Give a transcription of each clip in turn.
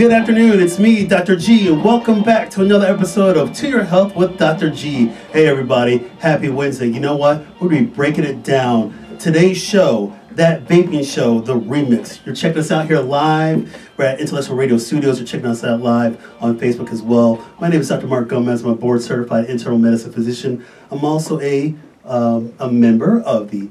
Good afternoon. It's me, Dr. G, and welcome back to another episode of To Your Health with Dr. G. Hey, everybody. Happy Wednesday. You know what? We're going to be breaking it down. Today's show, that vaping show, the remix. You're checking us out here live. We're at Intellectual Radio Studios. You're checking us out live on Facebook as well. My name is Dr. Mark Gomez. I'm a board certified internal medicine physician. I'm also a, um, a member of the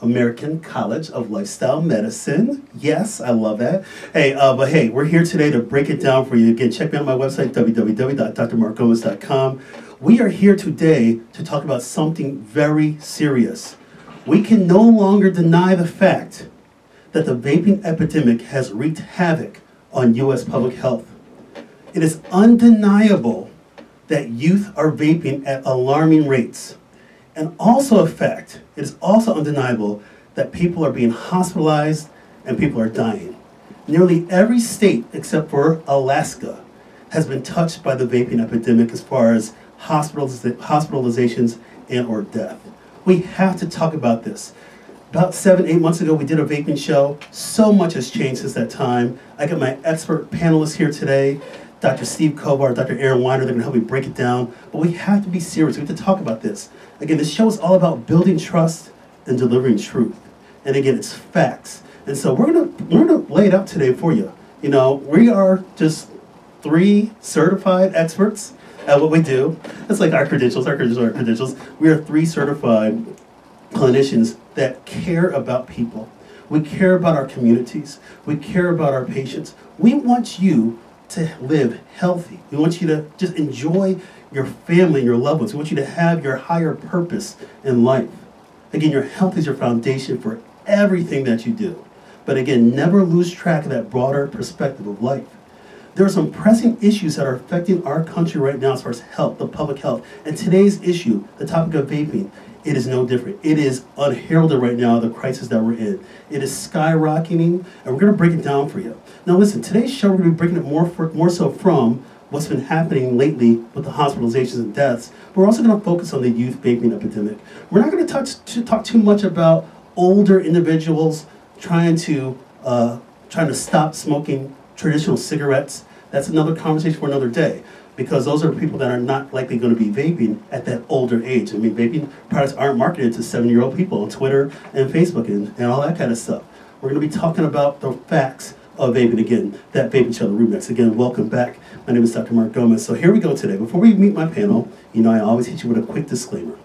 American College of Lifestyle Medicine. Yes, I love that. Hey, uh, but hey, we're here today to break it down for you. Again, check me out on my website, www.drmarkgomez.com. We are here today to talk about something very serious. We can no longer deny the fact that the vaping epidemic has wreaked havoc on U.S. public health. It is undeniable that youth are vaping at alarming rates. And also a fact, it is also undeniable that people are being hospitalized and people are dying. Nearly every state except for Alaska has been touched by the vaping epidemic as far as hospitaliz- hospitalizations and or death. We have to talk about this. About seven, eight months ago, we did a vaping show. So much has changed since that time. I got my expert panelists here today. Dr. Steve Kovar, Dr. Aaron Weiner, they're gonna help me break it down. But we have to be serious, we have to talk about this. Again, this show is all about building trust and delivering truth. And again, it's facts. And so we're gonna we're gonna lay it out today for you. You know, we are just three certified experts at what we do. It's like our credentials, our credentials, our credentials. We are three certified clinicians that care about people. We care about our communities. We care about our patients. We want you to live healthy. We want you to just enjoy your family and your loved ones. We want you to have your higher purpose in life. Again, your health is your foundation for everything that you do. But again, never lose track of that broader perspective of life. There are some pressing issues that are affecting our country right now as far as health, the public health. And today's issue, the topic of vaping, it is no different. It is unheralded right now, the crisis that we're in. It is skyrocketing, and we're going to break it down for you. Now, listen, today's show, we're going to be breaking it more, for, more so from what's been happening lately with the hospitalizations and deaths. But we're also going to focus on the youth vaping epidemic. We're not going to touch to talk too much about older individuals trying to uh, trying to stop smoking traditional cigarettes. That's another conversation for another day because those are people that are not likely going to be vaping at that older age. I mean, vaping products aren't marketed to seven year old people on Twitter and Facebook and, and all that kind of stuff. We're going to be talking about the facts of vaping again, that Vaping the remix. Again, welcome back. My name is Dr. Mark Gomez. So here we go today. Before we meet my panel, you know I always hit you with a quick disclaimer.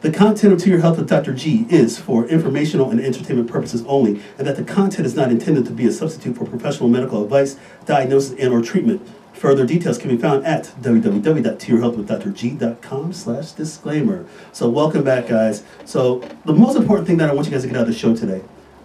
The content of To Your Health with Dr. G is for informational and entertainment purposes only, and that the content is not intended to be a substitute for professional medical advice, diagnosis, and or treatment. Further details can be found at www.toyourhealthwithdrg.com slash disclaimer. So welcome back, guys. So the most important thing that I want you guys to get out of the show today,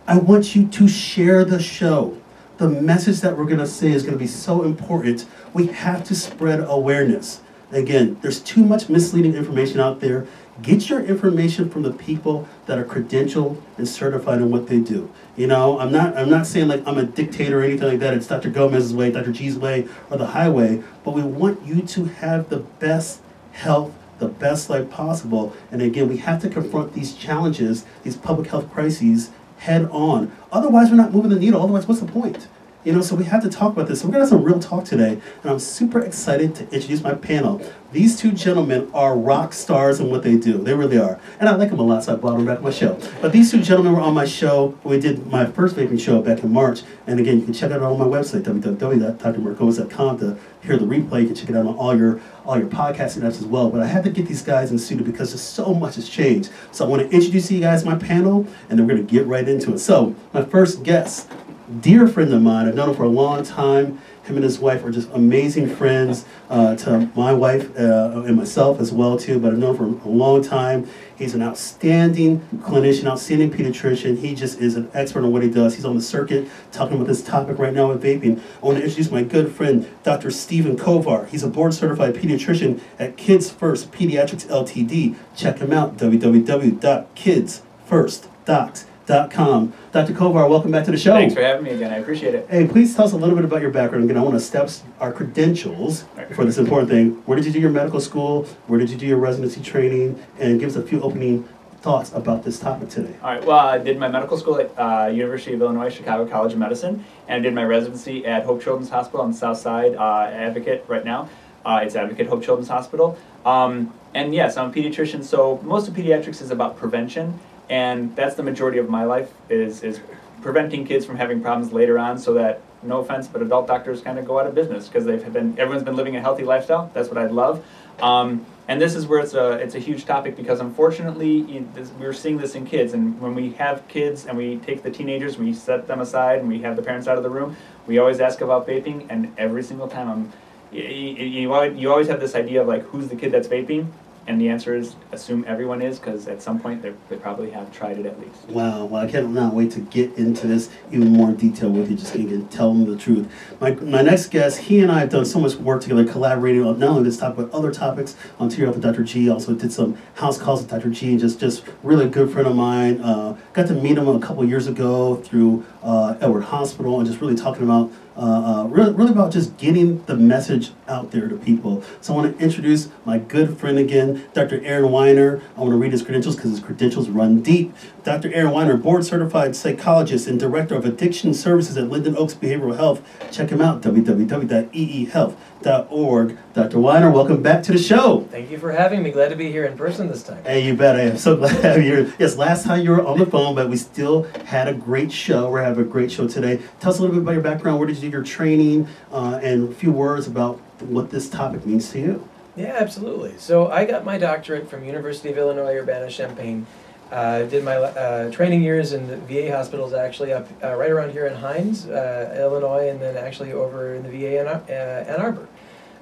I want you to share the show. The message that we're going to say is going to be so important. We have to spread awareness. Again, there's too much misleading information out there. Get your information from the people that are credentialed and certified in what they do. You know, I'm not I'm not saying like I'm a dictator or anything like that. It's Dr. Gomez's way, Dr. G's way, or the highway. But we want you to have the best health, the best life possible. And again, we have to confront these challenges, these public health crises, head on. Otherwise, we're not moving the needle. Otherwise, what's the point? You know, so we have to talk about this. So we're gonna have some real talk today, and I'm super excited to introduce my panel. These two gentlemen are rock stars in what they do. They really are. And I like them a lot, so I brought them back on my show. But these two gentlemen were on my show when we did my first vaping show back in March. And again, you can check it out on my website, www.drmarkgomez.com to hear the replay. You can check it out on all your all your podcasting apps as well. But I had to get these guys in studio because there's so much has changed. So I want to introduce you guys to my panel, and then we're gonna get right into it. So my first guest dear friend of mine. I've known him for a long time. Him and his wife are just amazing friends uh, to my wife uh, and myself as well too. But I've known him for a long time. He's an outstanding clinician, outstanding pediatrician. He just is an expert on what he does. He's on the circuit talking about this topic right now with vaping. I want to introduce my good friend, Dr. Stephen Kovar. He's a board certified pediatrician at Kids First Pediatrics Ltd. Check him out, www.kidsfirstdocs.com com. Dr. Kovar, welcome back to the show. Thanks for having me again. I appreciate it. Hey, please tell us a little bit about your background. Again, I want to establish our credentials for this important thing. Where did you do your medical school? Where did you do your residency training? And give us a few opening thoughts about this topic today? All right. Well, I did my medical school at uh, University of Illinois Chicago College of Medicine, and I did my residency at Hope Children's Hospital on the South Side, uh, Advocate right now. Uh, it's Advocate Hope Children's Hospital. Um, and yes, I'm a pediatrician, so most of pediatrics is about prevention, and that's the majority of my life is is preventing kids from having problems later on, so that no offense, but adult doctors kind of go out of business because they've been everyone's been living a healthy lifestyle. That's what I'd love. Um, and this is where it's a it's a huge topic because unfortunately you, this, we're seeing this in kids. And when we have kids and we take the teenagers, we set them aside and we have the parents out of the room. We always ask about vaping, and every single time I'm you, you, you always have this idea of like who's the kid that's vaping and the answer is assume everyone is because at some point they probably have tried it at least. Wow, well, I cannot wait to get into this even more detail with you, just can tell them the truth. My, my next guest, he and I have done so much work together, collaborating on not only this topic, but other topics on To Your Health with Dr. G. Also did some house calls with Dr. G, and just, just really good friend of mine. Uh, got to meet him a couple years ago through uh, Edward Hospital and just really talking about uh, uh, really, really about just getting the message out there to people. So I want to introduce my good friend again, Dr. Aaron Weiner. I want to read his credentials because his credentials run deep. Dr. Aaron Weiner, board certified psychologist and director of addiction services at Linden Oaks Behavioral Health. Check him out, www.eehealth.org. Dr. Weiner, welcome back to the show. Thank you for having me. Glad to be here in person this time. Hey, you bet. I am so glad to have you here. Yes, last time you were on the phone, but we still had a great show. We're having a great show today. Tell us a little bit about your background. Where did you do your training? Uh, and a few words about what this topic means to you. Yeah, absolutely. So I got my doctorate from University of Illinois Urbana-Champaign uh, did my uh, training years in the VA hospitals actually up uh, right around here in Hines, uh, Illinois, and then actually over in the VA in uh, Ann Arbor.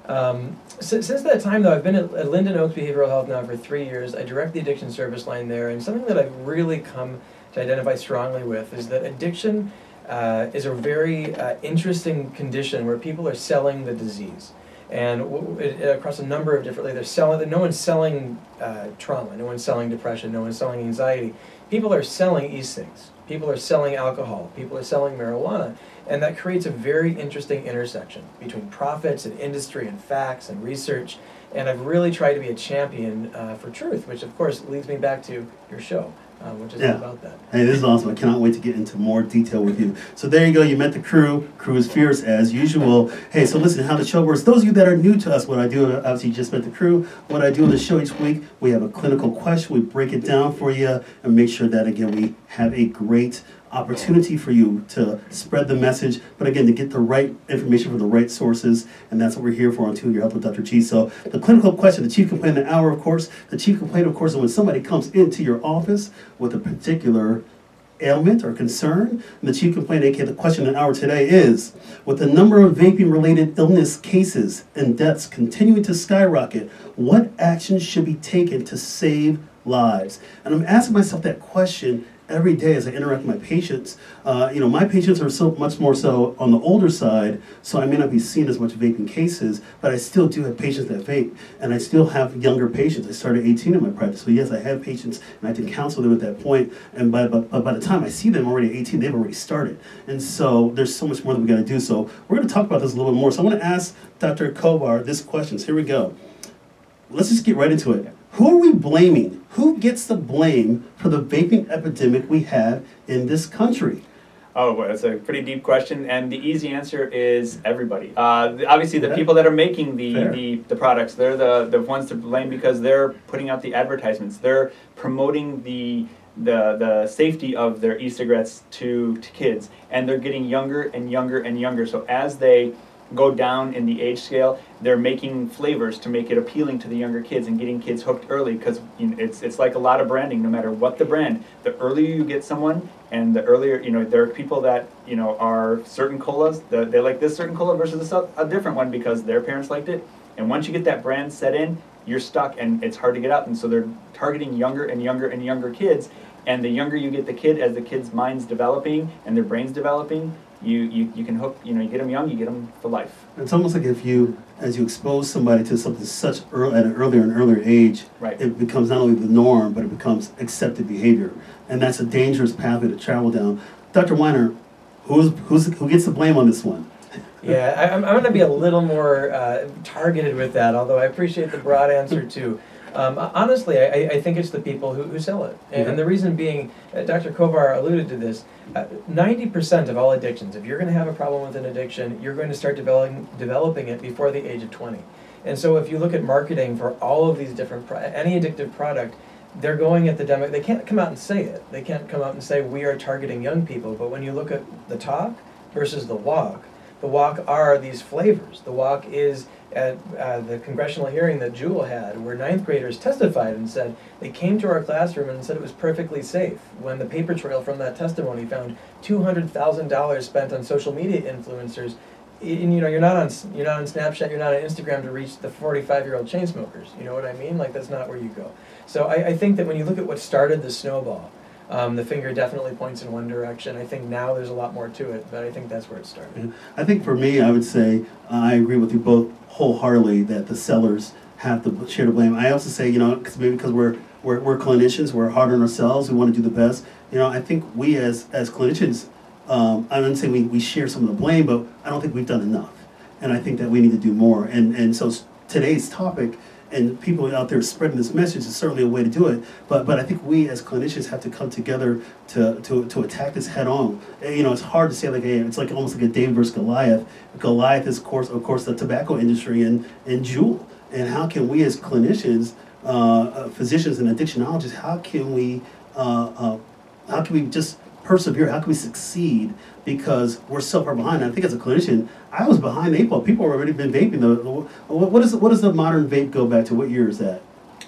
Um, since, since that time, though, I've been at, at Linden Oaks Behavioral Health now for three years. I direct the addiction service line there, and something that I've really come to identify strongly with is that addiction uh, is a very interesting condition where people are selling the disease and across a number of different they're selling no one's selling uh, trauma no one's selling depression no one's selling anxiety. People are selling things. People are selling alcohol. People are selling marijuana. And that creates a very interesting intersection between profits and industry and facts and research. And i've really tried to be a champion uh, for truth which of course leads me back to your show Uh, which is yeah. about that. Hey, this is awesome. I cannot wait to get into more detail with you. So there you go. You met the crew. Crew is fierce as usual. Hey, so listen, how the show works. Those of you that are new to us, what I do, uh, obviously you just met the crew. What I do on the show each week, we have a clinical question. We break it down for you and make sure that, again, we have a great opportunity for you to spread the message, but again, to get the right information from the right sources, and that's what we're here for on To Your Health with Dr. G. So, the clinical question, the chief complaint the hour, of course, the chief complaint, of course, is when somebody comes into your office with a particular ailment or concern. And the chief complaint, aka the question the hour today, is with the number of vaping related illness cases and deaths continuing to skyrocket, what actions should be taken to save lives? And I'm asking myself that question every day as I interact with my patients, uh, you know, my patients are so much more so on the older side, so I may not be seeing as much vaping cases, but I still do have patients that vape, and I still have younger patients. I started 18 in my practice, so yes, I have patients, and I can counsel them at that point, and by, by, by the time I see them already 18, they've already started. And so there's so much more that we gotta do. So we're gonna talk about this a little bit more. So I wanna ask Dr. Kovar this question. So here we go. Let's just get right into it. Who are we blaming? Who gets the blame for the vaping epidemic we have in this country? Oh, well, that's a pretty deep question, and the easy answer is everybody. Uh, the, obviously, the yeah. people that are making the, the, the, products, they're the, the ones to blame because they're putting out the advertisements. They're promoting the the the safety of their e-cigarettes to, to kids, and they're getting younger and younger and younger. So as they go down in the age scale, they're making flavors to make it appealing to the younger kids and getting kids hooked early because you know, it's it's like a lot of branding. No matter what the brand, the earlier you get someone, and the earlier you know there are people that you know are certain colas that they like this certain cola versus a, uh, a different one because their parents liked it. And once you get that brand set in, you're stuck and it's hard to get out. And so they're targeting younger and younger and younger kids. And the younger you get the kid, as the kid's mind's developing and their brain's developing, you, you, you can hook, you know, you get them young, you get them for life. It's almost like if you, as you expose somebody to something such early, at an earlier and earlier age, right. it becomes not only the norm, but it becomes accepted behavior. And that's a dangerous pathway to travel down. Dr. Weiner, who's, who's, who gets the blame on this one? yeah, I, am I'm going to be a little more uh, targeted with that, although I appreciate the broad answer too. Um, honestly, I, I think it's the people who, who sell it. And, and the reason being, uh, Dr. Kovar alluded to this, uh, 90% of all addictions, if you're going to have a problem with an addiction, you're going to start developing, developing it before the age of 20. And so if you look at marketing for all of these different, pro- any addictive product, they're going at the demo, they can't come out and say it. They can't come out and say, we are targeting young people. But when you look at the talk versus the walk, the walk are these flavors. The walk is at uh, the congressional hearing that Juul had, where ninth graders testified and said they came to our classroom and said it was perfectly safe. When the paper trail from that testimony found $200,000 spent on social media influencers and you know you're not on you're not on Snapchat, you're not on Instagram to reach the 45 year old chain smokers. You know what I mean? Like that's not where you go. So I, I think that when you look at what started the snowball, um, the finger definitely points in one direction. I think now there's a lot more to it, but I think that's where it started. I think for me, I would say I agree with you both wholeheartedly that the sellers have to share the blame. I also say, you know, cause maybe because we're, we're, we're clinicians, we're hard on ourselves, we want to do the best. You know, I think we as, as clinicians, um, I wouldn't say we, we share some of the blame, but I don't think we've done enough. And I think that we need to do more. And, and so today's topic and people out there spreading this message is certainly a way to do it. But but I think we as clinicians have to come together to to, to attack this head on. You know, it's hard to say like hey, it's like almost like a David versus Goliath. Goliath is of course of course the tobacco industry and and Juul. And how can we as clinicians, uh, uh, physicians and addictionologists, how can we uh, uh how can we just persevere? How can we succeed? Because we're so far behind. I think as a clinician, I was behind the eight ball. People have already been vaping. The, what is what does the modern vape go back to? What year is that?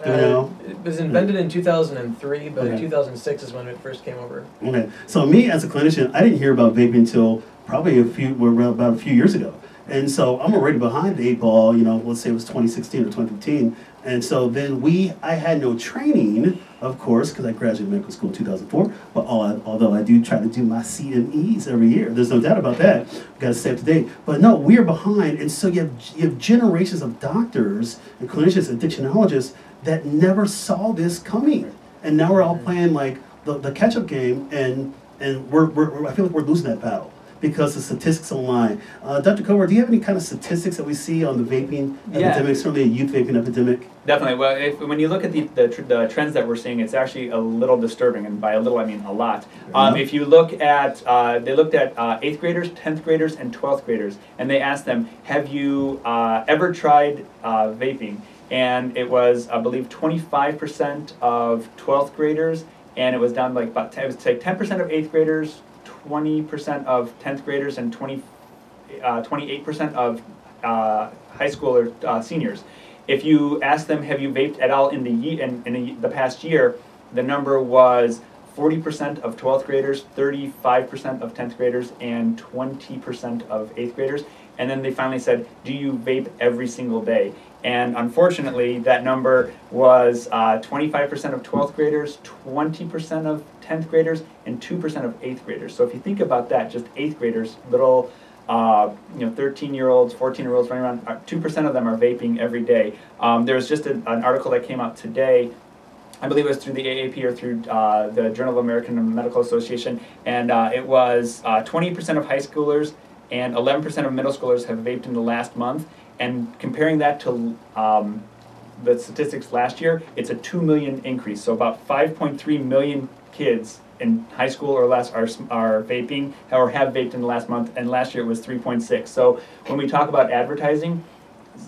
Do you uh, know? It was invented in 2003, but okay. 2006 is when it first came over. Okay, so me as a clinician, I didn't hear about vaping until probably a few about a few years ago. And so I'm already behind the eight ball, you know, let's say it was 2016 or 2015. And so then we, I had no training, of course, because I graduated medical school in 2004. But all, although I do try to do my CMEs every year, there's no doubt about that. Got to stay up to date. But no, we are behind. And so you have, you have generations of doctors and clinicians and addictionologists that never saw this coming. And now we're all playing like the, the catch up game, and, and we're, we're, I feel like we're losing that battle because the statistics online. Uh, Dr. Kovar, do you have any kind of statistics that we see on the vaping yeah. epidemic, certainly a youth vaping epidemic? Definitely. Well, if, when you look at the, the, tr- the, trends that we're seeing, it's actually a little disturbing, and by a little I mean a lot. Um, if you look at, uh, they looked at uh, eighth graders, tenth graders, and twelfth graders, and they asked them, "Have you uh, ever tried uh, vaping?" And it was, I believe, 25% of 12th graders, and it was down like about 10, it was like 10% of eighth graders, 20% of 10th graders and 20, uh, 28% of uh, high school or uh, seniors. If you ask them, have you vaped at all in the ye- in, in the past year, the number was 40% of 12th graders, 35% of 10th graders, and 20% of 8th graders. And then they finally said, Do you vape every single day? And unfortunately, that number was uh, 25% of 12th graders, 20% of 10th graders, and 2% of 8th graders. So if you think about that, just 8th graders, little uh, you know, 13 year olds, 14 year olds running around, 2% uh, of them are vaping every day. Um, there's just a, an article that came out today I believe it was through the AAP or through uh, the Journal of American Medical Association, and uh, it was 20% uh, of high schoolers and 11% of middle schoolers have vaped in the last month, and comparing that to um, the statistics last year, it's a 2 million increase. So about 5.3 million kids in high school or less are, are vaping or have vaped in the last month, and last year it was 3.6. So when we talk about advertising,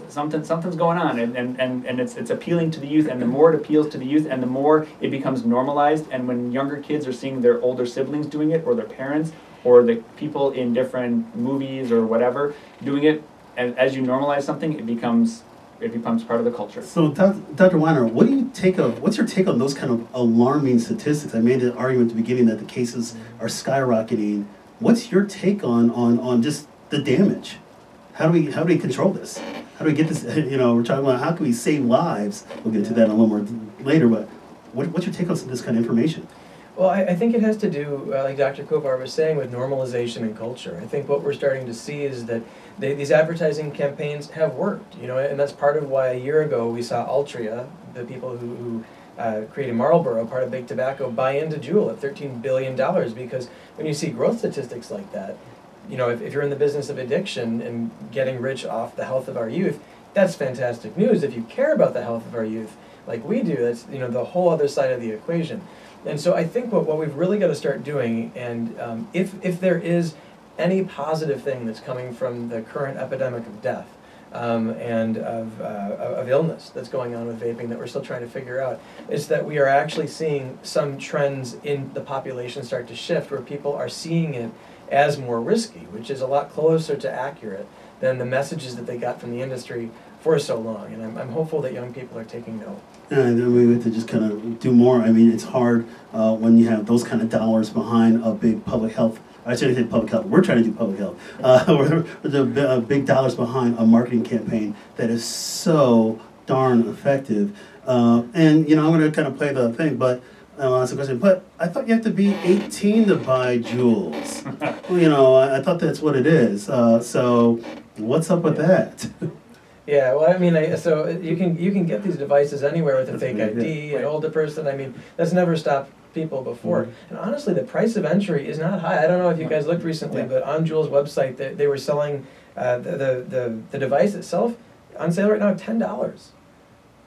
something something's going on and, and, and, and it's it's appealing to the youth and the more it appeals to the youth and the more it becomes normalized and when younger kids are seeing their older siblings doing it or their parents or the people in different movies or whatever doing it as, as you normalize something, it becomes it becomes part of the culture. So, Dr. Weiner, what do you take of what's your take on those kind of alarming statistics? I made the argument at the beginning that the cases are skyrocketing. What's your take on on on just the damage? How do we how do we control this? How do we get this? You know, we're talking about how can we save lives. We'll get to that a little more later. But what, what's your take on this kind of information? Well, I, I think it has to do, uh, like Dr. Kovar was saying, with normalization and culture. I think what we're starting to see is that they, these advertising campaigns have worked, you know, and that's part of why a year ago we saw Altria, the people who, who uh, created Marlboro, part of Big Tobacco, buy into Juul at $13 billion because when you see growth statistics like that, you know, if, if you're in the business of addiction and getting rich off the health of our youth, that's fantastic news if you care about the health of our youth. like we do. That's you know the whole other side of the equation. And so I think what, what we've really got to start doing, and um, if if there is any positive thing that's coming from the current epidemic of death, um, and of, uh, of illness that's going on with vaping that we're still trying to figure out is that we are actually seeing some trends in the population start to shift where people are seeing it as more risky, which is a lot closer to accurate than the messages that they got from the industry for so long. And I'm, I'm hopeful that young people are taking note. And then we have to just kind of do more. I mean, it's hard uh, when you have those kind of dollars behind a big public health I shouldn't say public health. We're trying to do public health. Uh, we're, the uh, big dollars behind a marketing campaign that is so darn effective. Uh, and you know, I'm going to kind of play the thing, but I'll ask a question. But I thought you have to be 18 to buy Juuls. well, you know, I, I, thought that's what it is. Uh, so, what's up with that? Yeah, well, I mean, I, so you can you can get these devices anywhere with a fake ID, an older person. I mean, that's never stopped people before. Mm-hmm. And honestly, the price of entry is not high. I don't know if you guys looked recently, yeah. but on Juul's website, they, they were selling uh, the, the, the, the device itself on sale right now at ten dollars.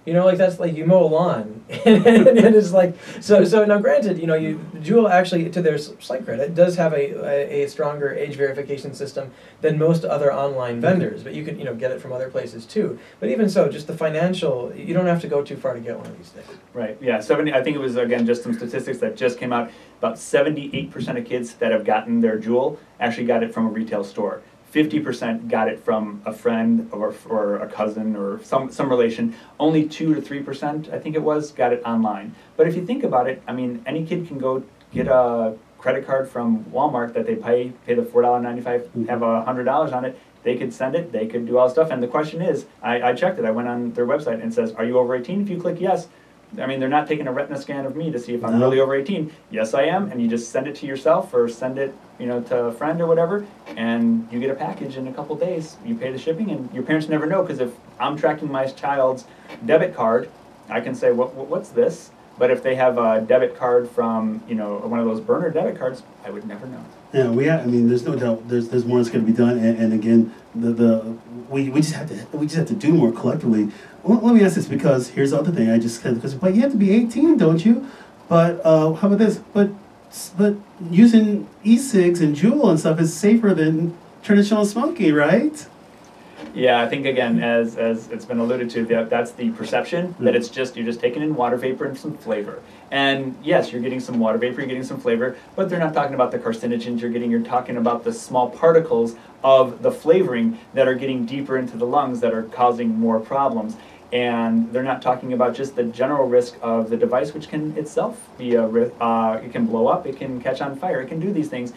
You know, like that's like you mow a lawn, and, and it's like so. So now, granted, you know, you Juul actually, to their slight credit, does have a, a, a stronger age verification system than most other online mm-hmm. vendors. But you can you know get it from other places too. But even so, just the financial, you don't have to go too far to get one of these things. Right. Yeah. Seventy. I think it was again just some statistics that just came out. About seventy-eight percent of kids that have gotten their Juul actually got it from a retail store. 50% got it from a friend or, or a cousin or some, some relation. Only 2 to 3%, I think it was, got it online. But if you think about it, I mean, any kid can go get a credit card from Walmart that they pay, pay the $4.95, mm-hmm. have a $100 on it. They could send it, they could do all the stuff. And the question is I, I checked it, I went on their website and it says, Are you over 18? If you click yes, I mean, they're not taking a retina scan of me to see if I'm no. really over 18. Yes, I am, and you just send it to yourself or send it, you know, to a friend or whatever, and you get a package in a couple days. You pay the shipping, and your parents never know because if I'm tracking my child's debit card, I can say, what, what's this? But if they have a debit card from, you know, one of those burner debit cards, I would never know. Yeah, we have, I mean, there's no doubt. There's there's more that's going to be done, and, and again, the the we, we just have to we just have to do more collectively. Well, let me ask this because here's the other thing. I just said because but you have to be 18, don't you? But uh, how about this? But but using e-cigs and Juul and stuff is safer than traditional smoking, right? Yeah, I think again, as as it's been alluded to, that that's the perception mm. that it's just you're just taking in water vapor and some flavor. And yes, you're getting some water vapor, you're getting some flavor, but they're not talking about the carcinogens you're getting. You're talking about the small particles of the flavoring that are getting deeper into the lungs that are causing more problems. And they're not talking about just the general risk of the device, which can itself be a uh, it can blow up, it can catch on fire, it can do these things.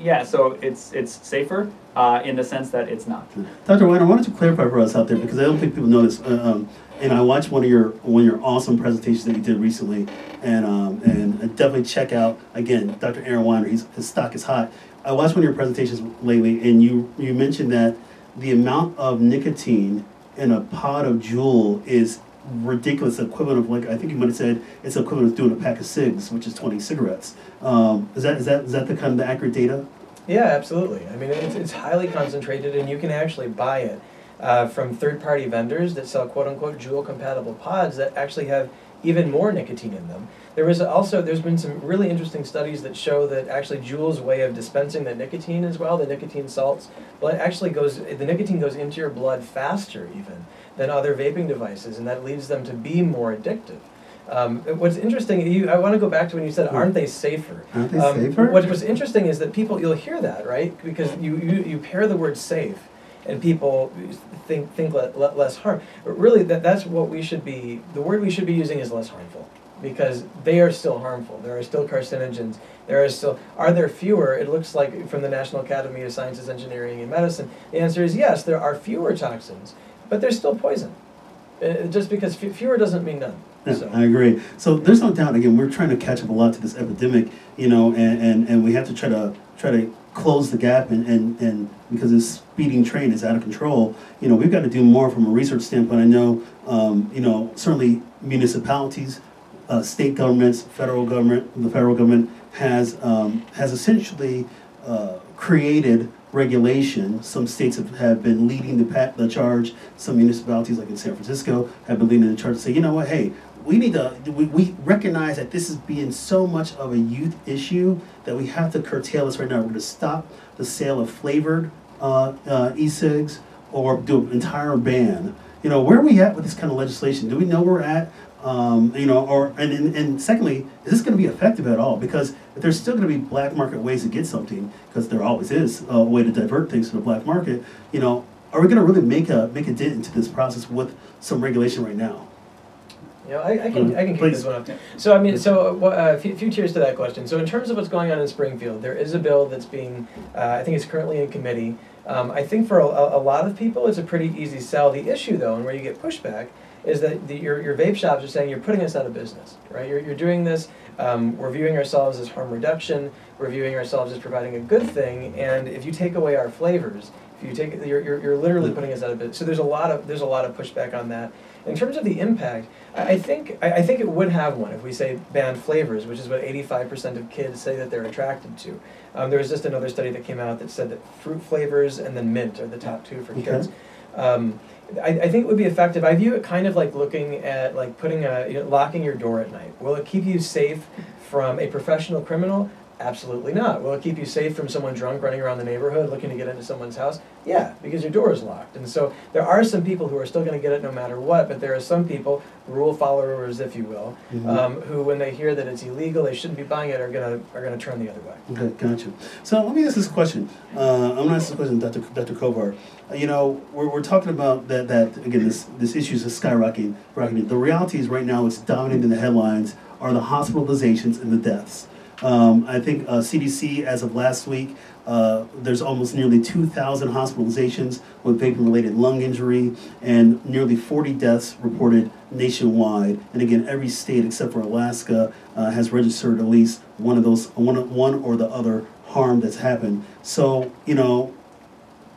Yeah, so it's it's safer uh, in the sense that it's not. Dr. Weiner, I wanted to clarify for us out there because I don't think people know this. Uh, um, and I watched one of your one of your awesome presentations that you did recently, and um, and definitely check out again Dr. Aaron Weiner. He's, his stock is hot. I watched one of your presentations lately, and you you mentioned that the amount of nicotine in a pod of Juul is ridiculous equivalent of like I think you might have said it's equivalent of doing a pack of cigs, which is twenty cigarettes. Um, is that is that is that the kind of the accurate data? Yeah, absolutely. I mean, it's, it's highly concentrated, and you can actually buy it uh, from third-party vendors that sell quote-unquote Juul compatible pods that actually have even more nicotine in them. There was also there's been some really interesting studies that show that actually Juul's way of dispensing the nicotine as well, the nicotine salts, well, actually goes the nicotine goes into your blood faster even than other vaping devices, and that leads them to be more addictive. Um, what's interesting, you, I want to go back to when you said, "Aren't they safer?" Aren't they um, safer? What was interesting is that people, you'll hear that, right? Because you, you, you pair the word "safe," and people think think le- le- less harm. But really, that that's what we should be. The word we should be using is less harmful, because they are still harmful. There are still carcinogens. There are still. Are there fewer? It looks like from the National Academy of Sciences, Engineering, and Medicine. The answer is yes. There are fewer toxins, but there's still poison. Uh, just because f- fewer doesn't mean none. So. I agree. So there's no doubt. Again, we're trying to catch up a lot to this epidemic, you know, and, and, and we have to try to try to close the gap and, and, and because this speeding train is out of control, you know, we've got to do more from a research standpoint. I know, um, you know, certainly municipalities, uh, state governments, federal government, the federal government has, um, has essentially uh, created regulation. Some states have, have been leading the, pa- the charge. Some municipalities, like in San Francisco, have been leading the charge to say, you know what, hey, we need to, we, we recognize that this is being so much of a youth issue that we have to curtail this right now. We're going to stop the sale of flavored uh, uh, e-cigs or do an entire ban. You know, where are we at with this kind of legislation? Do we know where we're at? Um, you know, or and, and, and secondly, is this going to be effective at all? Because if there's still going to be black market ways to get something, because there always is a way to divert things to the black market. You know, are we going to really make a make a dent into this process with some regulation right now? You know, I, I can, I can kick Please. this one up. So, I mean, so, uh, a few, few cheers to that question. So, in terms of what's going on in Springfield, there is a bill that's being, uh, I think it's currently in committee. Um, I think for a, a lot of people, it's a pretty easy sell. The issue, though, and where you get pushback, is that the, your, your vape shops are saying you're putting us out of business, right? You're, you're doing this, um, we're viewing ourselves as harm reduction, we're viewing ourselves as providing a good thing, and if you take away our flavors, if you take, you're, you're, you're literally putting us out of business. So there's a lot of, there's a lot of pushback on that. In terms of the impact, I, think, I, think it would have one if we say ban flavors, which is what eighty-five percent of kids say that they're attracted to. Um, there was just another study that came out that said that fruit flavors and then mint are the top two for Okay. kids. Um, I, I think it would be effective. I view it kind of like looking at like putting a you know, locking your door at night. Will it keep you safe from a professional criminal? Absolutely not. Will it keep you safe from someone drunk running around the neighborhood looking to get into someone's house? Yeah, because your door is locked. And so there are some people who are still going to get it no matter what, but there are some people, rule followers, if you will, Mhm. um, who when they hear that it's illegal, they shouldn't be buying it, are going to are going to turn the other way. Okay, gotcha. So let me ask this question. Uh, I'm gonna ask this question, Dr. Dr. Kovar. Uh, you know, we're, we're talking about that that again this this issue is skyrocketing. The reality is right now what's dominating the headlines are the hospitalizations and the deaths. Um, I think uh, CDC as of last week, uh, there's almost nearly 2,000 hospitalizations with vaping-related lung injury and nearly 40 deaths reported nationwide. And again, every state except for Alaska uh, has registered at least one of those, one, one or the other harm that's happened. So, you know,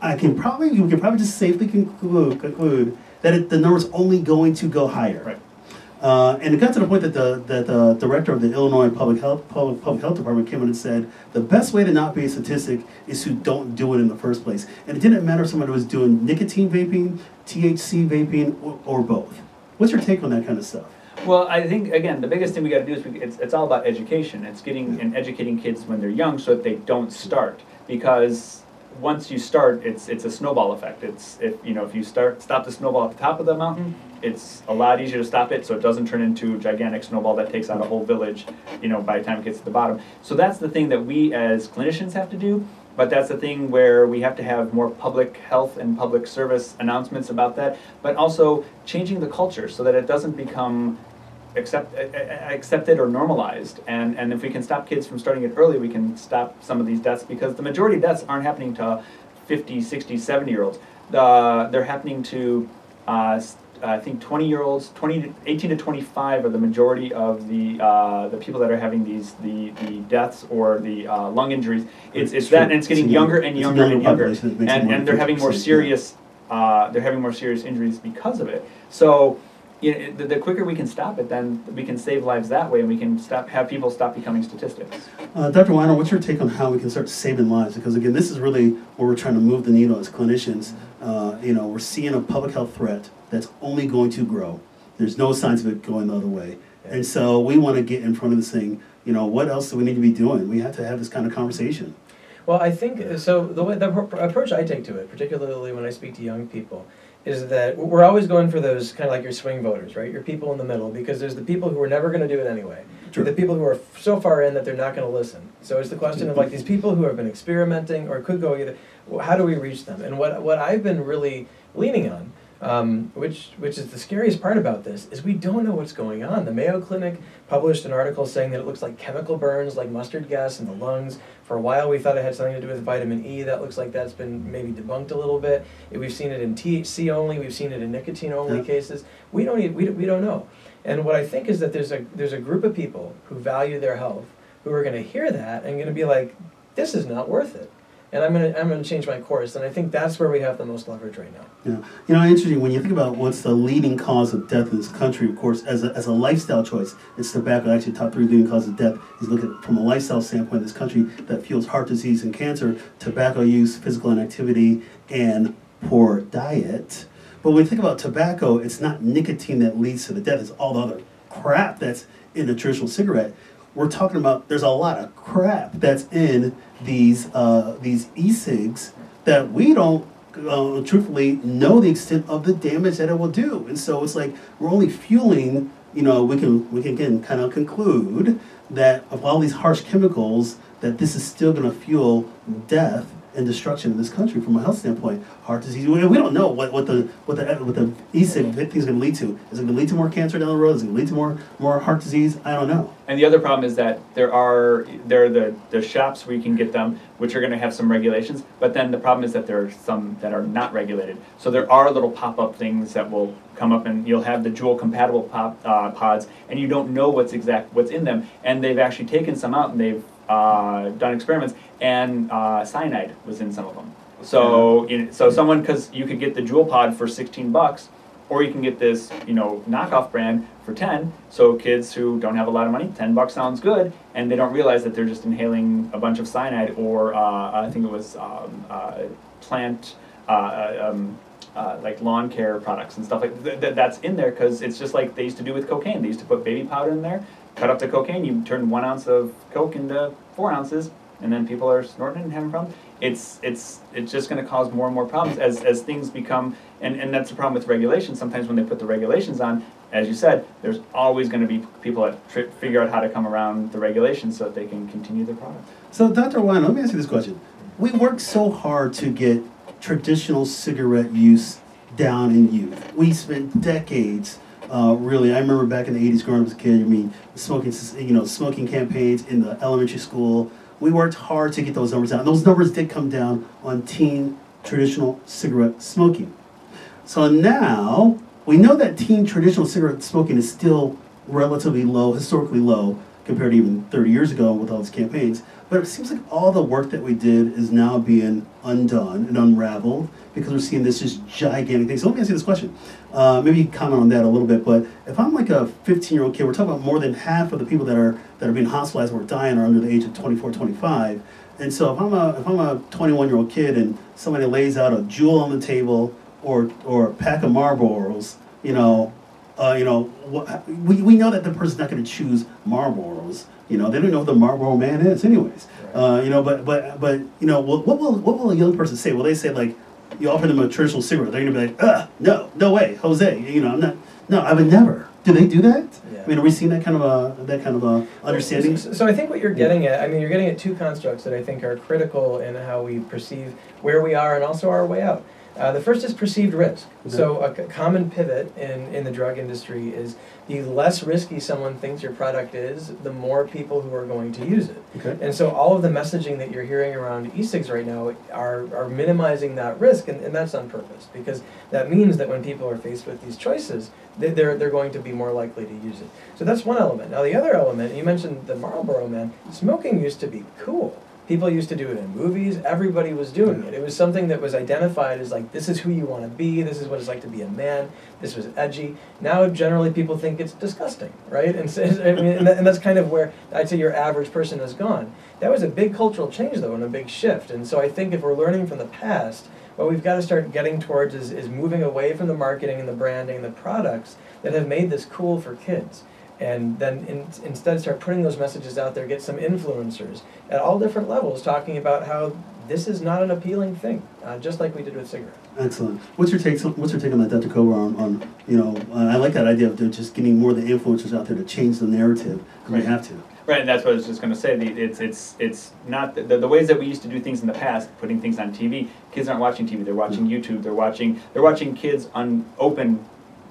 I can probably, we can probably just safely conclude, conclude that it, the number's only going to go higher. Right. Uh, and it got to the point that the that the director of the Illinois Public Health Public, Public Health Department came in and said the best way to not be a statistic is to don't do it in the first place. And it didn't matter if somebody was doing nicotine vaping, THC vaping, or, or both. What's your take on that kind of stuff? Well, I think again, the biggest thing we got to do is we, it's, it's all about education. It's getting and educating kids when they're young so that they don't start because once you start, it's it's a snowball effect. It's if you know if you start stop the snowball at the top of the mountain, it's a lot easier to stop it so it doesn't turn into a gigantic snowball that takes out a whole village. You know by the time it gets to the bottom. So that's the thing that we as clinicians have to do. But that's the thing where we have to have more public health and public service announcements about that, but also changing the culture so that it doesn't become accept, accepted or normalized. And, and if we can stop kids from starting it early, we can stop some of these deaths because the majority of deaths aren't happening to 50, 60, 70 year olds. The, they're happening to, uh, I think 20 year olds, 20 to, 18 to 25 are the majority of the, uh, the people that are having these the, the deaths or the uh, lung injuries. It's, it's that and it's getting It's younger and it's younger and younger younger. population that makes it And, and they're having more 50%, yeah. serious, uh, they're having more serious injuries because of it. So you know, the, the quicker we can stop it, then we can save lives that way, and we can stop have people stop becoming statistics. Uh, Dr. Weiner, what's your take on how we can start saving lives? Because again, this is really where we're trying to move the needle as clinicians. Uh, you know, we're seeing a public health threat that's only going to grow. There's no signs of it going the other way. And so we want to get in front of this thing. You know, what else do we need to be doing? We have to have this kind of conversation. Well, I think uh, so. The way the appro- approach I take to it, particularly when I speak to young people, is that we're always going for those kind of like your swing voters, right? Your people in the middle, because there's the people who are never going to do it anyway. Sure. The people who are so far in that they're not going to listen. So it's the question of like these people who have been experimenting or could go either. How do we reach them? And what what I've been really leaning on, um, which which is the scariest part about this, is we don't know what's going on. The Mayo Clinic published an article saying that it looks like chemical burns, like mustard gas in the lungs. For a while, we thought it had something to do with vitamin E. That looks like that's been maybe debunked a little bit. We've seen it in THC only. We've seen it in nicotine only Yeah. cases. We don't. e- We, we don't know. And what I think is that there's a there's a group of people who value their health who are going to hear that and going to be like, this is not worth it. And I'm gonna I'm gonna change my course. And I think that's where we have the most leverage right now. Yeah, you know, interesting when you think about what's the leading cause of death in this country. Of course, as a, as a lifestyle choice, it's tobacco. Actually, top three leading causes of death is look at from a lifestyle standpoint. This country that fuels heart disease and cancer, tobacco use, physical inactivity, and poor diet. But when we think about tobacco, it's not nicotine that leads to the death. It's all the other crap that's in a traditional cigarette. We're talking about there's a lot of crap that's in these uh, these e-cigs that we don't uh, truthfully know the extent of the damage that it will do. And so it's like we're only fueling. You know, we can we can again kind of conclude that of all these harsh chemicals, that this is still going to fuel death and destruction in this country from a health standpoint. Heart disease. We, don't know what, what the what the what the e-cig thing is going to lead to. Is it going to lead to more cancer down the road? Is it going to lead to more more heart disease? I don't know. And the other problem is that there are there are the, the shops where you can get them, which are going to have some regulations. But then the problem is that there are some that are not regulated. So there are little pop up things that will come up, and you'll have the Juul compatible pop uh, pods, and you don't know what's exact what's in them. And they've actually taken some out, and they've uh, done experiments, and uh, cyanide was in some of them. So, in, so someone because you could get the Juul pod for 16 bucks, or you can get this, you know, knockoff brand for 10. So kids who don't have a lot of money, 10 bucks sounds good, and they don't realize that they're just inhaling a bunch of cyanide, or uh, I think it was um, uh, plant. Uh, uh, um, uh, like lawn care products and stuff like th- th- that's in there because it's just like they used to do with cocaine. They used to put baby powder in there, cut up the cocaine, you turn one ounce of coke into four ounces, and then people are snorting and having problems. It's it's it's just going to cause more and more problems as, as things become, and, and that's the problem with regulations. Sometimes when they put the regulations on, as you said, there's always going to be people that tr- figure out how to come around the regulations so that they can continue their product. So, Dr. Wine, let me ask you this question. We work so hard to get traditional cigarette use down in youth. We spent decades uh, really, I remember back in the '80s, growing up as a kid. I mean, smoking, you know, smoking campaigns in the elementary school. We worked hard to get those numbers down. Those numbers did come down on teen traditional cigarette smoking. So now we know that teen traditional cigarette smoking is still relatively low, historically low, compared to even 30 years ago with all these campaigns. But it seems like all the work that we did is now being undone and unraveled because we're seeing this just gigantic thing. So let me ask you this question. Uh, maybe you can comment on that a little bit. But if I'm like a 15 year old kid, we're talking about more than half of the people that are that are being hospitalized or dying are under the age of 24, 25. And so if I'm a if I'm a 21 year old kid and somebody lays out a Juul on the table or or a pack of Marlboros, you know, uh, you know, we, we know that the person's not going to choose Marlboros. You know, they don't know who the Marlboro Man is, anyways. Uh, you know, but but but you know, what, what will what will a young person say? Will they say like, you offer them a traditional cigarette? They're gonna be like, uh, no, no way, Jose. You know, I'm not. No, I would never. Do they do that? Yeah. I mean, are we seeing that kind of a that kind of a understanding? So, so I think what you're getting yeah. at, I mean, you're getting at two constructs that I think are critical in how we perceive where we are and also our way out. Uh, the first is perceived risk. Okay. So a common pivot in, in the drug industry is the less risky someone thinks your product is, the more people who are going to use it. Okay. And so all of the messaging that you're hearing around e-cigs right now are, are minimizing that risk, and, and that's on purpose because that means that when people are faced with these choices, they, they're, they're going to be more likely to use it. So that's one element. Now the other element, you mentioned the Marlboro Man, smoking used to be cool. People used to do it in movies. Everybody was doing it. It was something that was identified as like, this is who you want to be. This is what it's like to be a man. This was edgy. Now, generally, people think it's disgusting, right? And, so, I mean, and, and that's kind of where I'd say your average person has gone. That was a big cultural change, though, and a big shift. And so I think if we're learning from the past, what we've got to start getting towards is, is moving away from the marketing and the branding and the products that have made this cool for kids and then in, instead start putting those messages out there get some influencers at all different levels talking about how this is not an appealing thing uh, just like we did with cigarettes excellent what's your take what's your take on that dr kovar on, on you know uh, i like that idea of just getting more of the influencers out there to change the narrative because right. we have to Right, and that's what I was just going to say. It's it's it's not the, the, ways that we used to do things in the past, putting things on TV. Kids aren't watching TV; they're watching mm-hmm. YouTube. They're watching they're watching kids on open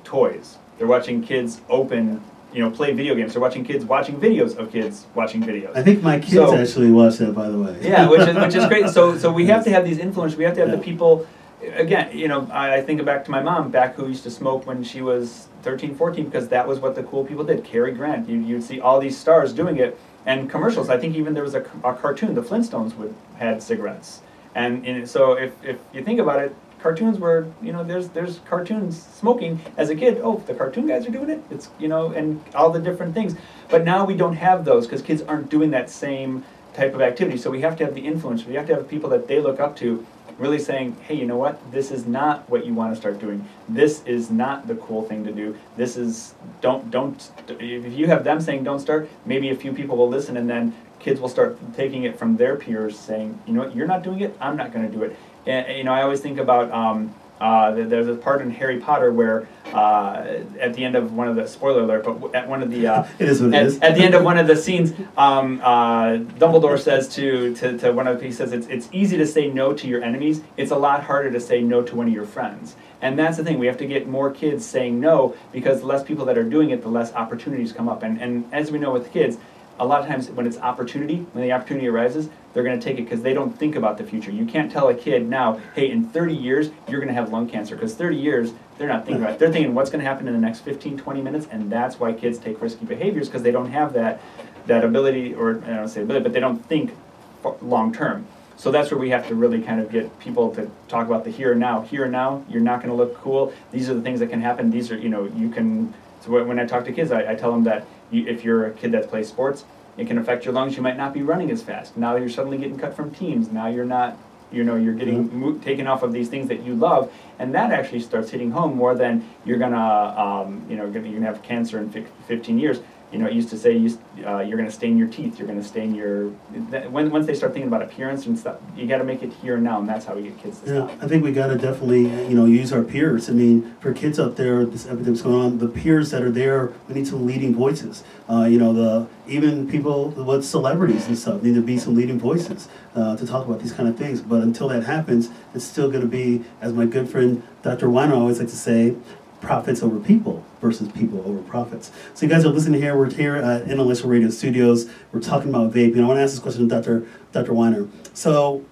toys. They're watching kids open you know, play video games. They're watching kids watching videos of kids watching videos. I think my kids so, actually watch that, by the way. yeah, which is which is great. So so we have to have these influencers. We have to have yeah. the people. Again, you know, I, I think back to my mom back who used to smoke when she was 13, 14 because that was what the cool people did. Cary Grant, you you'd see all these stars doing it, and commercials. I think even there was a, a cartoon, the Flintstones would had cigarettes And, and so if, if you think about it, cartoons were you know there's there's cartoons smoking. As a kid oh the cartoon guys are doing it? It's you know and all the different things. But now we don't have those because kids aren't doing that same type of activity. So we have to have the influence. We have to have people that they look up to really saying hey you know what? This is not what you want to start doing. This is not the cool thing to do. This is don't don't if you have them saying don't start maybe a few people will listen and then kids will start taking it from their peers saying you know what? You're not doing it. I'm not going to do it and, you know, I always think about um, uh, there's a part in Harry Potter where uh, at the end of one of the spoiler alert, but at one of the uh, it is what at, it is. at the end of one of the scenes, um, uh, Dumbledore says to, to, to one of the he says it's it's easy to say no to your enemies. It's a lot harder to say no to one of your friends. And that's the thing. We have to get more kids saying no because the less people that are doing it, the less opportunities come up. And and as we know with kids, a lot of times when it's opportunity, when the opportunity arises, they're going to take it because they don't think about the future. You can't tell a kid now, hey, in 30 years, you're going to have lung cancer because 30 years, they're not thinking about it. They're thinking what's going to happen in the next 15, 20 minutes, and that's why kids take risky behaviors because they don't have that, that ability, or I don't say ability, but they don't think long term. So that's where we have to really kind of get people to talk about the here and now. Here and now, you're not going to look cool. These are the things that can happen. These are, you know, you can. So when I talk to kids, I, I tell them that you, if you're a kid that plays sports, it can affect your lungs. You might not be running as fast. Now you're suddenly getting cut from teams. Now you're not, you know, you're getting Mm-hmm. mo- taken off of these things that you love, and that actually starts hitting home more than you're gonna, um, you know, gonna, you're gonna have cancer in fif- 15 years. You know, it used to say you, uh, you're gonna stain your teeth. You're gonna stain your. That, when once they start thinking about appearance and stuff, you got to make it here and now, and that's how we get kids to Yeah, stop. I think we gotta definitely, you know, use our peers. I mean, for kids out there, this epidemic's going on. The peers that are there, we need some leading voices. Uh, you know, the even people with celebrities and stuff need to be some leading voices uh, to talk about these kind of things. But until that happens, it's still gonna be, as my good friend Dr. Weiner always likes to say, profits over people versus people over profits. So you guys are listening here. We're here at Intellectual Radio Studios. We're talking about vaping. I want to ask this question to Dr. Dr. Weiner. So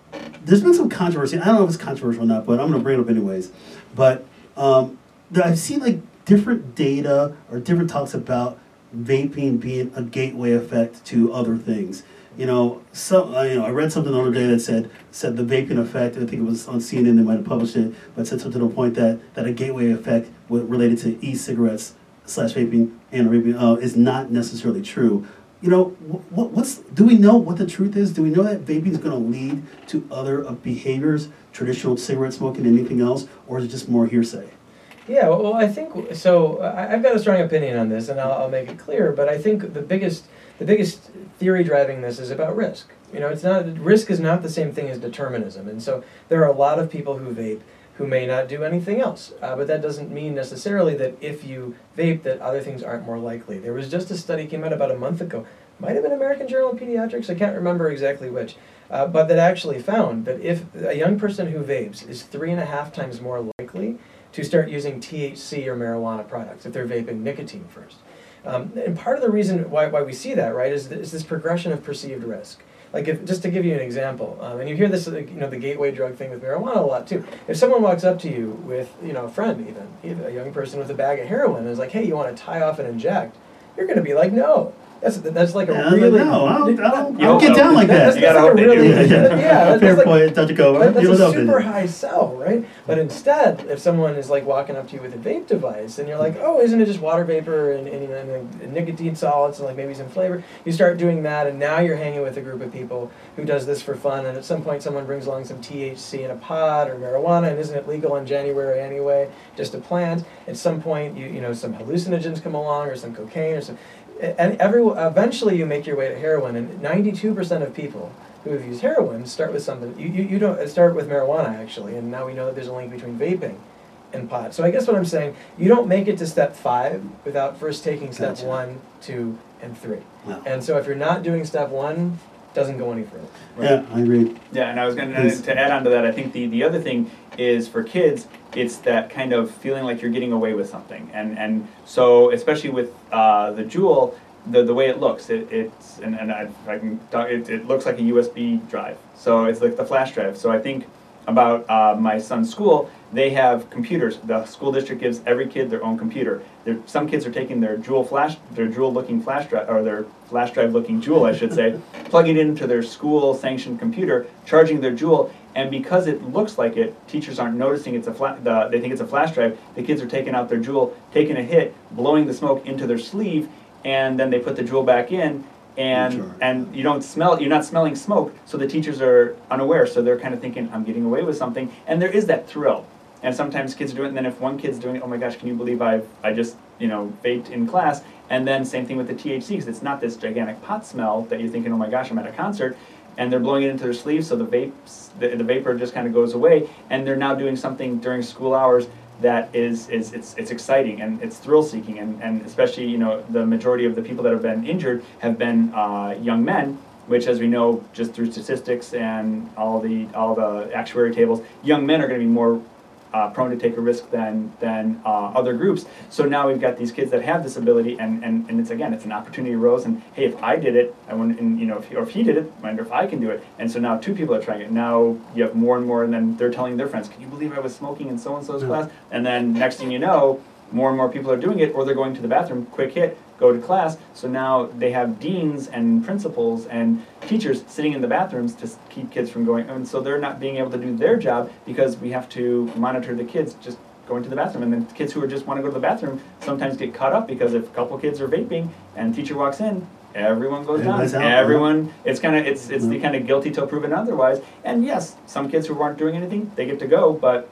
there's been some controversy. I don't know if it's controversial or not, but I'm going to bring it up anyways. But um, I've seen like different data or different talks about vaping being a gateway effect to other things. You know, so uh, you know, I read something the other day that said said the vaping effect. I think it was on CNN. They might have published it, but said something to the point that that a gateway effect wa- related to e-cigarettes slash vaping and vaping uh, is not necessarily true. You know, what what's do we know what the truth is? Do we know that vaping is going to lead to other uh, behaviors, traditional cigarette smoking, anything else, or is it just more hearsay? Yeah, well, I think so. I've got a strong opinion on this, and I'll, I'll make it clear. But I think the biggest, the biggest theory driving this is about risk. You know, it's not risk is not the same thing as determinism, and so there are a lot of people who vape who may not do anything else. Uh, but that doesn't mean necessarily that if you vape, that other things aren't more likely. There was just a study came out about a month ago, might have been American Journal of Pediatrics. I can't remember exactly which, uh, but that actually found that if a young person who vapes is three and a half times more likely to start using THC or marijuana products if they're vaping nicotine first. Um, and part of the reason why, why we see that, right, is, is this progression of perceived risk. Like, if, just to give you an example, um, and you hear this, you know, the gateway drug thing with marijuana a lot too. If someone walks up to you with, you know, a friend even, even a young person with a bag of heroin, and is like, hey, you want to tie off and inject, you're going to be like, no. That's, that's like a Yeah, I was like, really. no, I don't, I don't, I You don't get down like that. You that's gotta like a hope really. Yeah, yeah. yeah, that's, Fair that's like, point, Dr. Kovar. that- that's a super high sell, right? But instead, if someone is like walking up to you with a vape device, and you're like, "Oh, isn't it just water vapor and, and, and, and nicotine solids and like maybe some flavor?" You start doing that, and now you're hanging with a group of people who does this for fun. And at some point, someone brings along some THC in a pod or marijuana, and isn't it legal in January anyway? Just a plant. At some point, you you know some hallucinogens come along, or some cocaine, or some and every eventually you make your way to heroin and 92% of people who have used heroin start with something you, you, you don't start with marijuana actually and now we know that there's a link between vaping and pot. So i guess what i'm saying you don't make it to step five without first taking step Gotcha. one two and three. And so if you're not doing step one doesn't go any further Yeah, I agree. Yeah, and I was going to to add on to that. I think the the other thing is for kids, it's that kind of feeling like you're getting away with something, and and so especially with uh, the Juul, the the way it looks, it, it's and and I, I can talk, it, it looks like a USB drive, so it's like the flash drive. So I think about uh, my son's school, they have computers. The school district gives every kid their own computer. There, some kids are taking their Juul flash, their Juul looking flash drive, or their flash drive looking Juul, I should say, plugging it into their school sanctioned computer, charging their Juul, And because it looks like it, teachers aren't noticing it's a fla- the, they think it's a flash drive. The kids are taking out their Juul, taking a hit, blowing the smoke into their sleeve, and then they put the Juul back in, and and you don't smell you're not smelling smoke so the teachers are unaware so they're kind of thinking i'm getting away with something. And there is that thrill. And sometimes kids do it and then if one kid's doing it oh my gosh can you believe i i just you know vaped in class? And then same thing with the thc because it's not this gigantic pot smell that you're thinking oh my gosh i'm at a concert and they're blowing it into their sleeves so the vapes the, the vapor just kind of goes away and they're now doing something during school hours that is, is it's, it's exciting and it's thrill seeking and, and especially you know the majority of the people that have been injured have been uh, young men which as we know just through statistics and all the all the actuary tables young men are going to be more uh, prone to take a risk than than uh, other groups. So now we've got these kids that have this ability, and, and, and it's again, it's an opportunity arose. And hey, if I did it, I want, and you know, if, or if he did it, I wonder if I can do it. And so now two people are trying it. Now you have more and more, and then they're telling their friends, "Can you believe I was smoking in so and so's Yeah. class?" And then next thing you know, more and more people are doing it, or they're going to the bathroom, quick hit, go to class. So now they have deans and principals and teachers sitting in the bathrooms to keep kids from going, and so they're not being able to do their job because we have to monitor the kids just going to the bathroom. And then kids who are just want to go to the bathroom sometimes get caught up because if a couple kids are vaping and teacher walks in, everyone goes down. Out, Everyone, it's kind of it's it's the Mhm. kind of guilty till proven otherwise. And yes, some kids who aren't doing anything, they get to go, but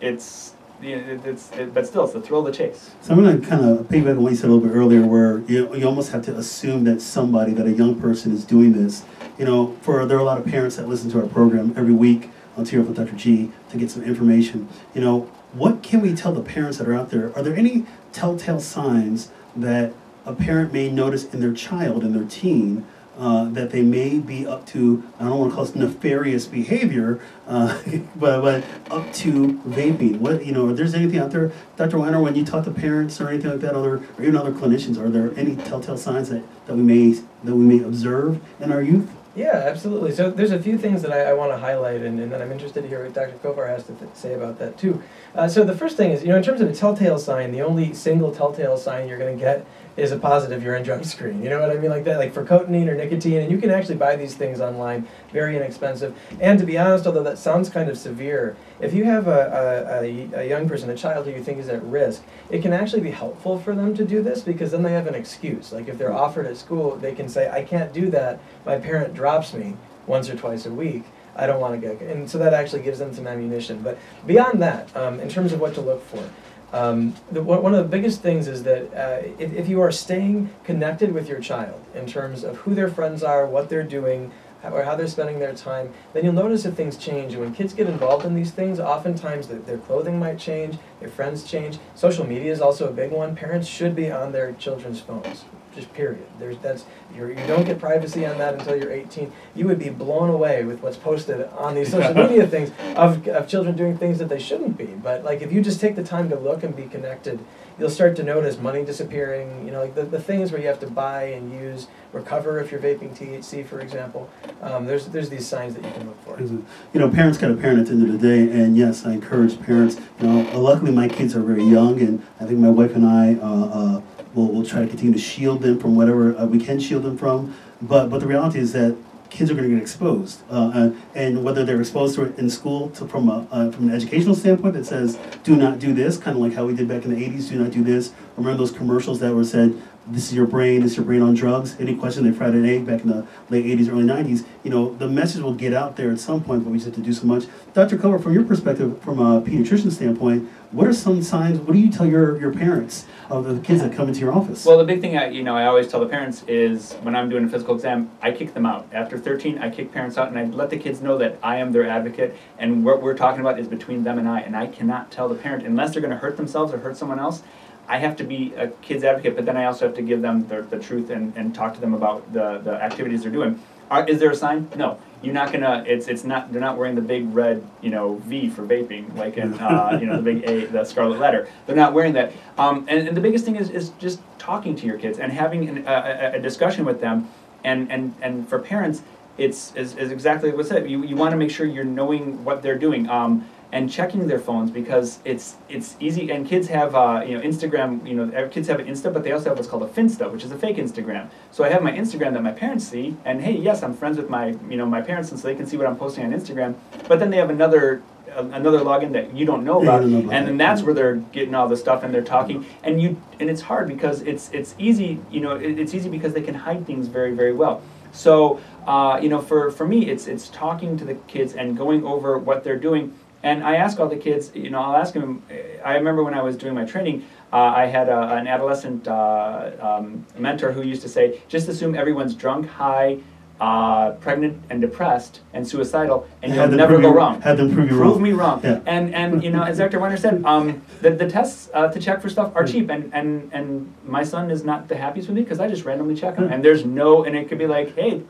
it's it's it, but still it's the thrill of the chase. So I'm going to kind of piggyback on what you said a little bit earlier, where you, you almost have to assume that somebody, that a young person is doing this. You know, for there are a lot of parents that listen to our program every week on Tear with Dr. G to get some information. You know, what can we tell the parents that are out there? Are there any telltale signs that a parent may notice in their child, in their teen, uh, that they may be up to, I don't want to call it nefarious behavior, uh, but, but up to vaping. What, you know, if there's anything out there, Dr. Weiner, when you talk to parents or anything like that, other, or even other clinicians, are there any telltale signs that, that we may, that we may observe in our youth? Yeah, absolutely. So there's a few things that I, I want to highlight, and, and then I'm interested to hear what Dr. Kovar has to th- say about that too. Uh, so the first thing is, you know, in terms of a telltale sign, the only single telltale sign you're going to get is a positive urine drug screen. You know what I mean? Like that, like for cotinine or nicotine, and you can actually buy these things online, very inexpensive. And to be honest, although that sounds kind of severe, if you have a, a, a, young person, a child who you think is at risk, it can actually be helpful for them to do this because then they have an excuse. Like if they're offered at school, they can say, I can't do that. My parent drops me once or twice a week. I don't want to get, and so that actually gives them some ammunition. But beyond that, um, in terms of what to look for, um, the, one of the biggest things is that uh, if, if you are staying connected with your child in terms of who their friends are, what they're doing, or how they're spending their time, then you'll notice if things change. And when kids get involved in these things, oftentimes their, their clothing might change, their friends change. Social media is also a big one. Parents should be on their children's phones. Just period. There's that's you're, you don't get privacy on that until you're 18. You would be blown away with what's posted on these social media things of, of children doing things that they shouldn't be. But like if you just take the time to look and be connected, you'll start to notice money disappearing. You know, like the, the things where you have to buy and use, recover if you're vaping THC, for example. Um, there's there's these signs that you can look for. You know, parents got to parent at the end of the day, and yes, I encourage parents. You know, luckily my kids are very young, and I think my wife and I uh, uh, will will try to continue to shield them from whatever uh, we can shield them from. But but the reality is that kids are going to get exposed, uh, and whether they're exposed to it in school to, from a uh, from an educational standpoint that says do not do this, kind of like how we did back in the '80s, do not do this. Remember those commercials that were said. This is your brain. This is your brain on drugs. Any question? They fried an egg back in the late '80s, early '90s. You know, the message will get out there at some point, but we just have to do so much. Dr. Kovar, from your perspective, from a pediatrician standpoint, what are some signs? What do you tell your, your parents of the kids that come into your office? Well, the big thing I, you know, I always tell the parents is when I'm doing a physical exam, I kick them out. After 13, I kick parents out, and I let the kids know that I am their advocate, and what we're talking about is between them and I. And I cannot tell the parent unless they're going to hurt themselves or hurt someone else. I have to be a kid's advocate, but then I also have to give them the, the truth and, and talk to them about the, the activities they're doing. Are, is there a sign? No. You're not gonna. It's it's not. They're not wearing the big red, you know, V for vaping, like in uh, you know the big A, the scarlet letter. They're not wearing that. Um, and, and the biggest thing is, is just talking to your kids and having an, a, a- discussion with them. And and and for parents, it's is, is exactly what I said. You you want to make sure you're knowing what they're doing. Um, and checking their phones because it's it's easy and kids have uh, you know Instagram you know kids have an Insta but they also have what's called a Finsta which is a fake Instagram so I have my Instagram that my parents see and hey yes I'm friends with my you know my parents and so they can see what I'm posting on Instagram but then they have another another login that you don't know about, don't know about and it. then that's where they're getting all the stuff and they're talking, and you and it's hard because it's it's easy, you know, it, it's easy because they can hide things very very well. So uh, you know, for for me, it's it's talking to the kids and going over what they're doing. And I ask all the kids, you know, I'll ask them. I remember when I was doing my training, uh, I had a, an adolescent uh, um, mentor who used to say, just assume everyone's drunk, high, uh, pregnant and depressed and suicidal, and you'll never go wrong. had them prove you Prove wrong. me wrong. Yeah. And and you know, as Dr. Weiner said, um, the, the tests uh, to check for stuff are Mm. cheap, and, and and my son is not the happiest with me because I just randomly check him, Mm. and there's no, and it could be like, hey.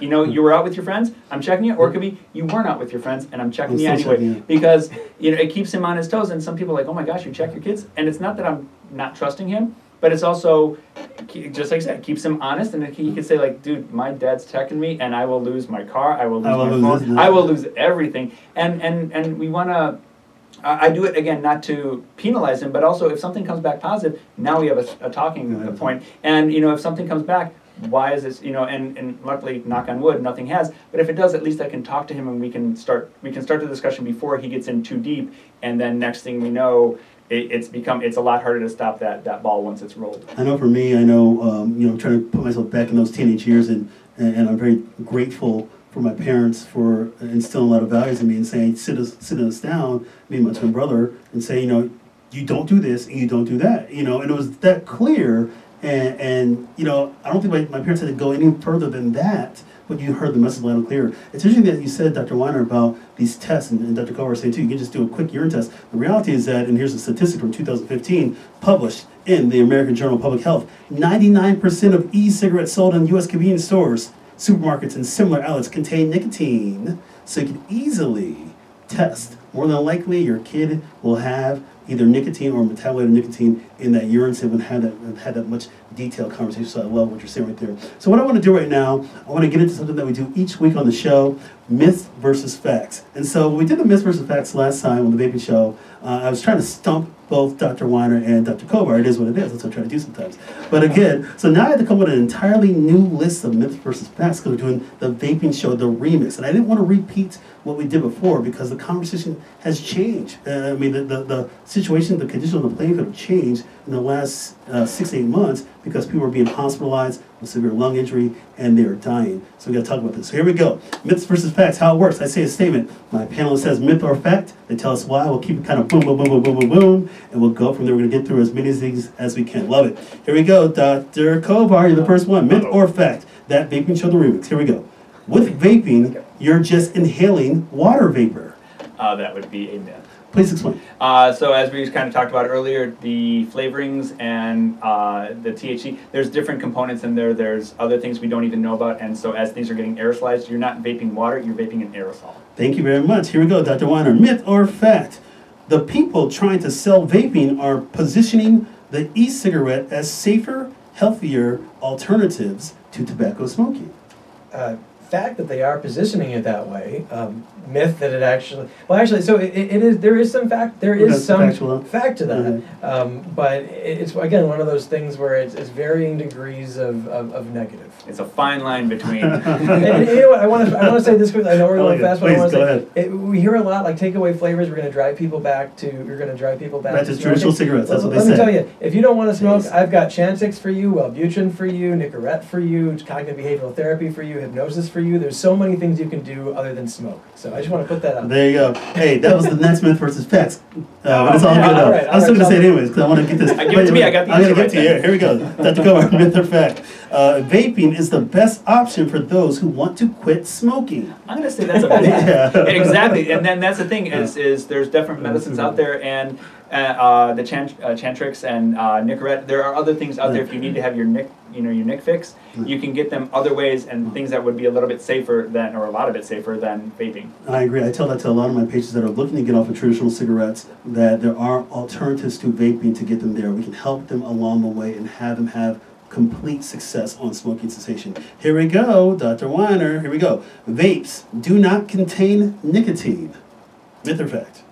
You know, you were out with your friends. I'm checking you, or it could be you weren't out with your friends, and I'm checking I'm you anyway checking because you know it keeps him on his toes. And some people are like, oh my gosh, you check your kids, and it's not that I'm not trusting him, but it's also just like I said, keeps him honest, and he could say like, dude, my dad's checking me, and I will lose my car, I will lose I will my lose phone, I will lose everything, and and and we want to. I I do it again not to penalize him, but also if something comes back positive, now we have a, a talking Yeah. point. And you know, if something comes back, why is this? You know, and, and luckily, knock on wood, nothing has. But if it does, at least I can talk to him and we can start we can start the discussion before he gets in too deep. And then next thing we know, it, it's become it's a lot harder to stop that that ball once it's rolled. I know for me, I know, um, you know, trying to put myself back in those teenage years, and, and, and I'm very grateful for my parents for instilling a lot of values in me and saying, sit us, sit us down, me and my twin brother, and say, you know, you don't do this and you don't do that, you know, and it was that clear, and, and you know, I don't think my, my parents had to go any further than that, but you heard the message loud and clear. It's interesting that you said, Dr. Weiner, about these tests, and, and Dr. Was saying too, you can just do a quick urine test. The reality is that, and here's a statistic from 2015, published in the American Journal of Public Health, 99% of e-cigarettes sold in U.S. convenience stores, supermarkets, and similar outlets contain nicotine, so you can easily test. More than likely, your kid will have either nicotine or metabolite of nicotine in that urine, we haven't had that, had that much detailed conversation, so I love what you're saying right there. So what I want to do right now, I want to get into something that we do each week on the show, myths versus facts. And so we did the myths versus facts last time on the Vaping Show. Uh, I was trying to stump both Dr. Weiner and Dr. Kovar. It is what it is. That's what I try to do sometimes. But again, so now I had to come up with an entirely new list of myths versus facts because we're doing the Vaping Show, the remix. And I didn't want to repeat what we did before because the conversation has changed. Uh, I mean, the, the, the situation, the condition on the playing field have changed in the last uh, six, eight months because people are being hospitalized with severe lung injury and they're dying. So we got to talk about this. So here we go. Myths versus facts. How it works. I say a statement. My panelist says myth or fact. They tell us why. We'll keep it kind of boom, boom, boom, boom, boom, boom, boom, and we'll go from there. We're going to get through as many these as we can. Love it. Here we go. Dr. Kovar, you're the first one. Myth or fact. That vaping the remix. Here we go. With vaping, you're just inhaling water vapor. Uh, that would be a myth. Please explain. Uh, so as we kind of talked about earlier, the flavorings and uh, the THC, there's different components in there. There's other things we don't even know about, and so as things are getting aerosolized, you're not vaping water, you're vaping an aerosol. Thank you very much. Here we go, Dr. Weiner. Myth or fact? The people trying to sell vaping are positioning the e cigarette as safer, healthier alternatives to tobacco smoking. uh, fact that they are positioning it that way. Um, myth that it actually well actually so it, it is there is some fact there is That's some factual. fact to that Mhm. um, but it's again one of those things where it's, it's varying degrees of, of, of negative It's a fine line between. and, and you know what I want to I want to say this quickly I know we're I like going fast but I Please, want to go say ahead. it, we hear a lot like takeaway flavors we're going to drive people back to you're going to drive people back, Back to smoking. traditional cigarettes, that's Let- what they let say. me tell you if you don't want to smoke Jeez. I've got Chantix for you Wellbutrin for you Nicorette for you cognitive behavioral therapy for you hypnosis for you there's so many things you can do other than smoke so I just want to put that out There you go. Hey, that was the next myth versus facts. Uh, but it's all Yeah, good. all I'm still going to say it anyways because I want to get this. Uh, give it to me, I got the I'm gonna right get to you. Here we go. Dr. Kovar, myth or fact? Uh, vaping is the best option for those who want to quit smoking. I'm gonna say that's a myth. Yeah. exactly, and then that's the thing is is there's different medicines out there, and uh, the Chant- uh, Chantrix and uh, Nicorette. There are other things out there. If you need to have your Nic, you know, your Nic fix, you can get them other ways and things that would be a little bit safer than, or a lot of it safer than vaping. I agree. I tell that to a lot of my patients that are looking to get off of traditional cigarettes that there are alternatives to vaping to get them there. We can help them along the way and have them have complete success on smoking cessation. Here we go, Dr. Weiner. Here we go. Vapes do not contain nicotine. Myth or fact?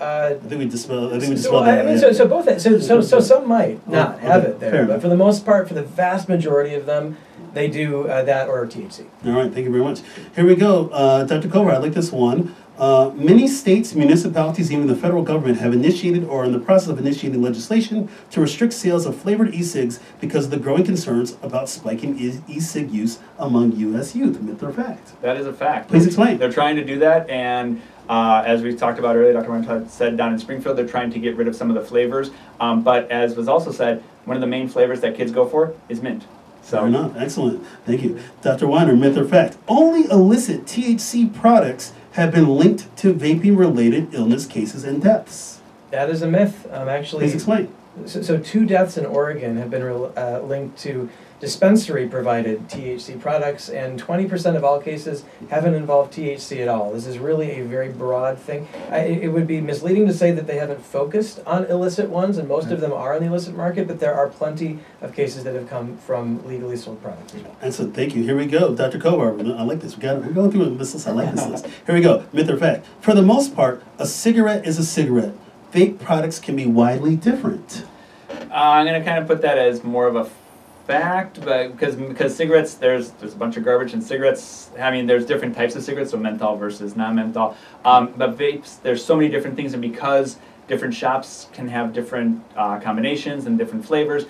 Uh, I think we dispel. I think we so, dispelled I mean, yeah. so, so both. So, so, so some might not Okay, have it there, enough. but for the most part, for the vast majority of them, they do uh, that or THC. All right, thank you very much. Here we go, uh, Dr. Kovar. I like this one. Uh, many states, municipalities, even the federal government have initiated or are in the process of initiating legislation to restrict sales of flavored e-cigs because of the growing concerns about spiking e- e-cig use among U.S. youth. Myth or fact? That is a fact. Please explain. They're trying to do that, and uh, as we talked about earlier, Dr. Martin said down in Springfield, they're trying to get rid of some of the flavors. Um, but as was also said, one of the main flavors that kids go for is mint. So Fair enough. Excellent. Thank you. Dr. Weiner, myth or fact? Only illicit THC products have been linked to vaping related illness cases and deaths. That is a myth. Um, actually, Please explain. So, so two deaths in Oregon have been uh, linked to dispensary provided THC products, and 20% of all cases haven't involved THC at all. This is really a very broad thing. I, it would be misleading to say that they haven't focused on illicit ones, and most of them are in the illicit market, but there are plenty of cases that have come from legally sold products as well. Excellent. Thank you. Here we go. Dr. Kovar. I like this. We got, we're going through this list. I like this list. Here we go. Myth or fact? For the most part, a cigarette is a cigarette. Fake products can be widely different. Uh, I'm gonna kind of put that as more of a fact, but because because cigarettes, there's there's a bunch of garbage in cigarettes. I mean, there's different types of cigarettes, so menthol versus non-menthol. Um, but vapes, there's so many different things, and because different shops can have different uh, combinations and different flavors,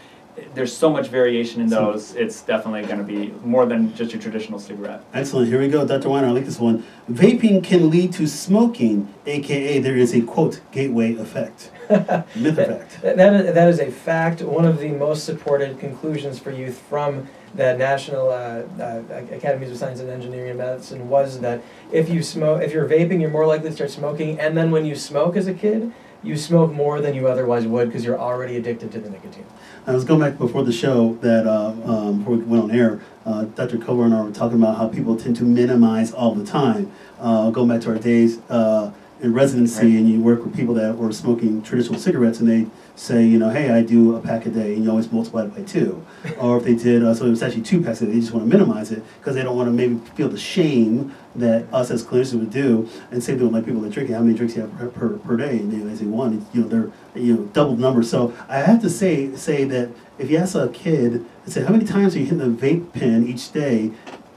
there's so much variation in those. It's definitely going to be more than just your traditional cigarette. Excellent. Here we go. Dr. Weiner, I like this one. Vaping can lead to smoking, aka there is a quote gateway effect. Myth or fact? That, that is, that is a fact. One of the most supported conclusions for youth from the National uh, uh, Academies of Science and Engineering and Medicine was that if you smoke, if you're vaping, you're more likely to start smoking. And then when you smoke as a kid, you smoke more than you otherwise would because you're already addicted to the nicotine. I was going back before the show that uh, um, before we went on air. Uh, Dr. Kovar and I were talking about how people tend to minimize all the time. Uh, going back to our days uh, in residency, Right. and you work with people that were smoking traditional cigarettes, and they say, you know, hey, I do a pack a day, and you always multiply it by two. or if they did, uh, so it was actually two packs a day. They just want to minimize it because they don't want to maybe feel the shame that us as clinicians would do. And same thing with like people that drink. How many drinks you have per, per, per day? And they, they say one. You know, they're you know double the number. So I have to say say that if you ask a kid and say how many times are you hitting the vape pen each day,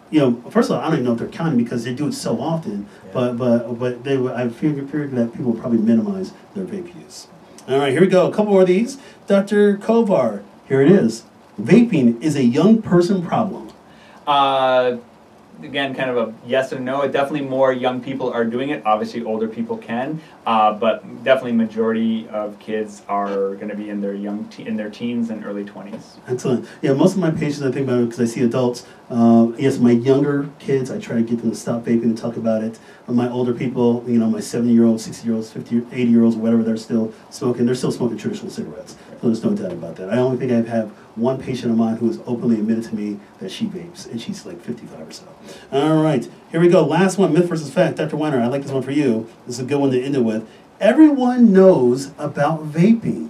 you know, first of all, I don't even know if they're counting because they do it so often. But but but they would- I figured, figured that people would probably minimize their vape use. All right, here we go. A couple more of these. Dr. Kovar, here it is. Vaping is a young person problem. Uh, again, kind of a yes and no. Definitely more young people are doing it. Obviously, older people can, uh, but definitely majority of kids are going to be in their young te- in their teens and early twenties. Excellent. Yeah, most of my patients, I think about it because I see adults. Uh, yes, my younger kids, I try to get them to stop vaping and talk about it. My older people, you know, my 70 year olds, 60 year olds, 50, 80 year olds, whatever, they're still smoking. They're still smoking traditional cigarettes. So there's no doubt about that. I only think I have one patient of mine who has openly admitted to me that she vapes, and she's like 55 or so. All right, here we go. Last one myth versus fact. Dr. Weiner, I like this one for you. This is a good one to end it with. Everyone knows about vaping.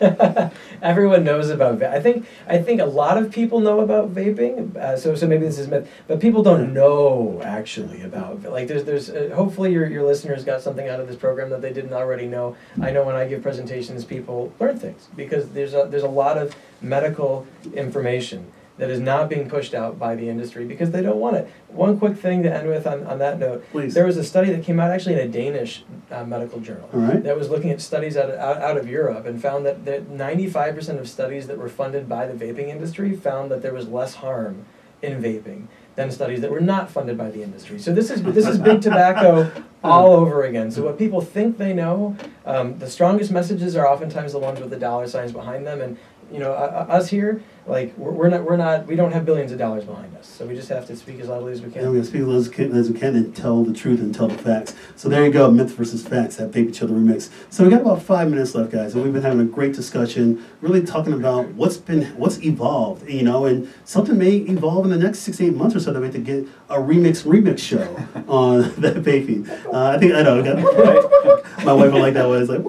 Everyone knows about va- I think I think a lot of people know about vaping. Uh, so so maybe this is myth, but people don't know actually about like there's there's uh, hopefully your your listeners got something out of this program that they didn't already know. I know when I give presentations, people learn things because there's a there's a lot of medical information that is not being pushed out by the industry because they don't want it. One quick thing to end with on, on that note. Please. There was a study that came out actually in a Danish uh, medical journal right. that was looking at studies out of, out, out of Europe and found that, that 95% of studies that were funded by the vaping industry found that there was less harm in vaping than studies that were not funded by the industry. So this is this is big tobacco all over again. So what people think they know, um, the strongest messages are oftentimes the ones with the dollar signs behind them. And you know, uh, us here, like we're, we're not we're not we don't have billions of dollars behind us. So we just have to speak as loudly as we Yeah, can. we're gonna speak as, can- as we can and tell the truth and tell the facts. So there you go, myth versus facts, that Each Other remix. So we got about five minutes left, guys, and we've been having a great discussion, really talking about what's been, what's evolved, you know, and something may evolve in the next six, eight months or so that we have to get a remix remix show on that baby. Uh, I think I know. My wife will like that one. It's like.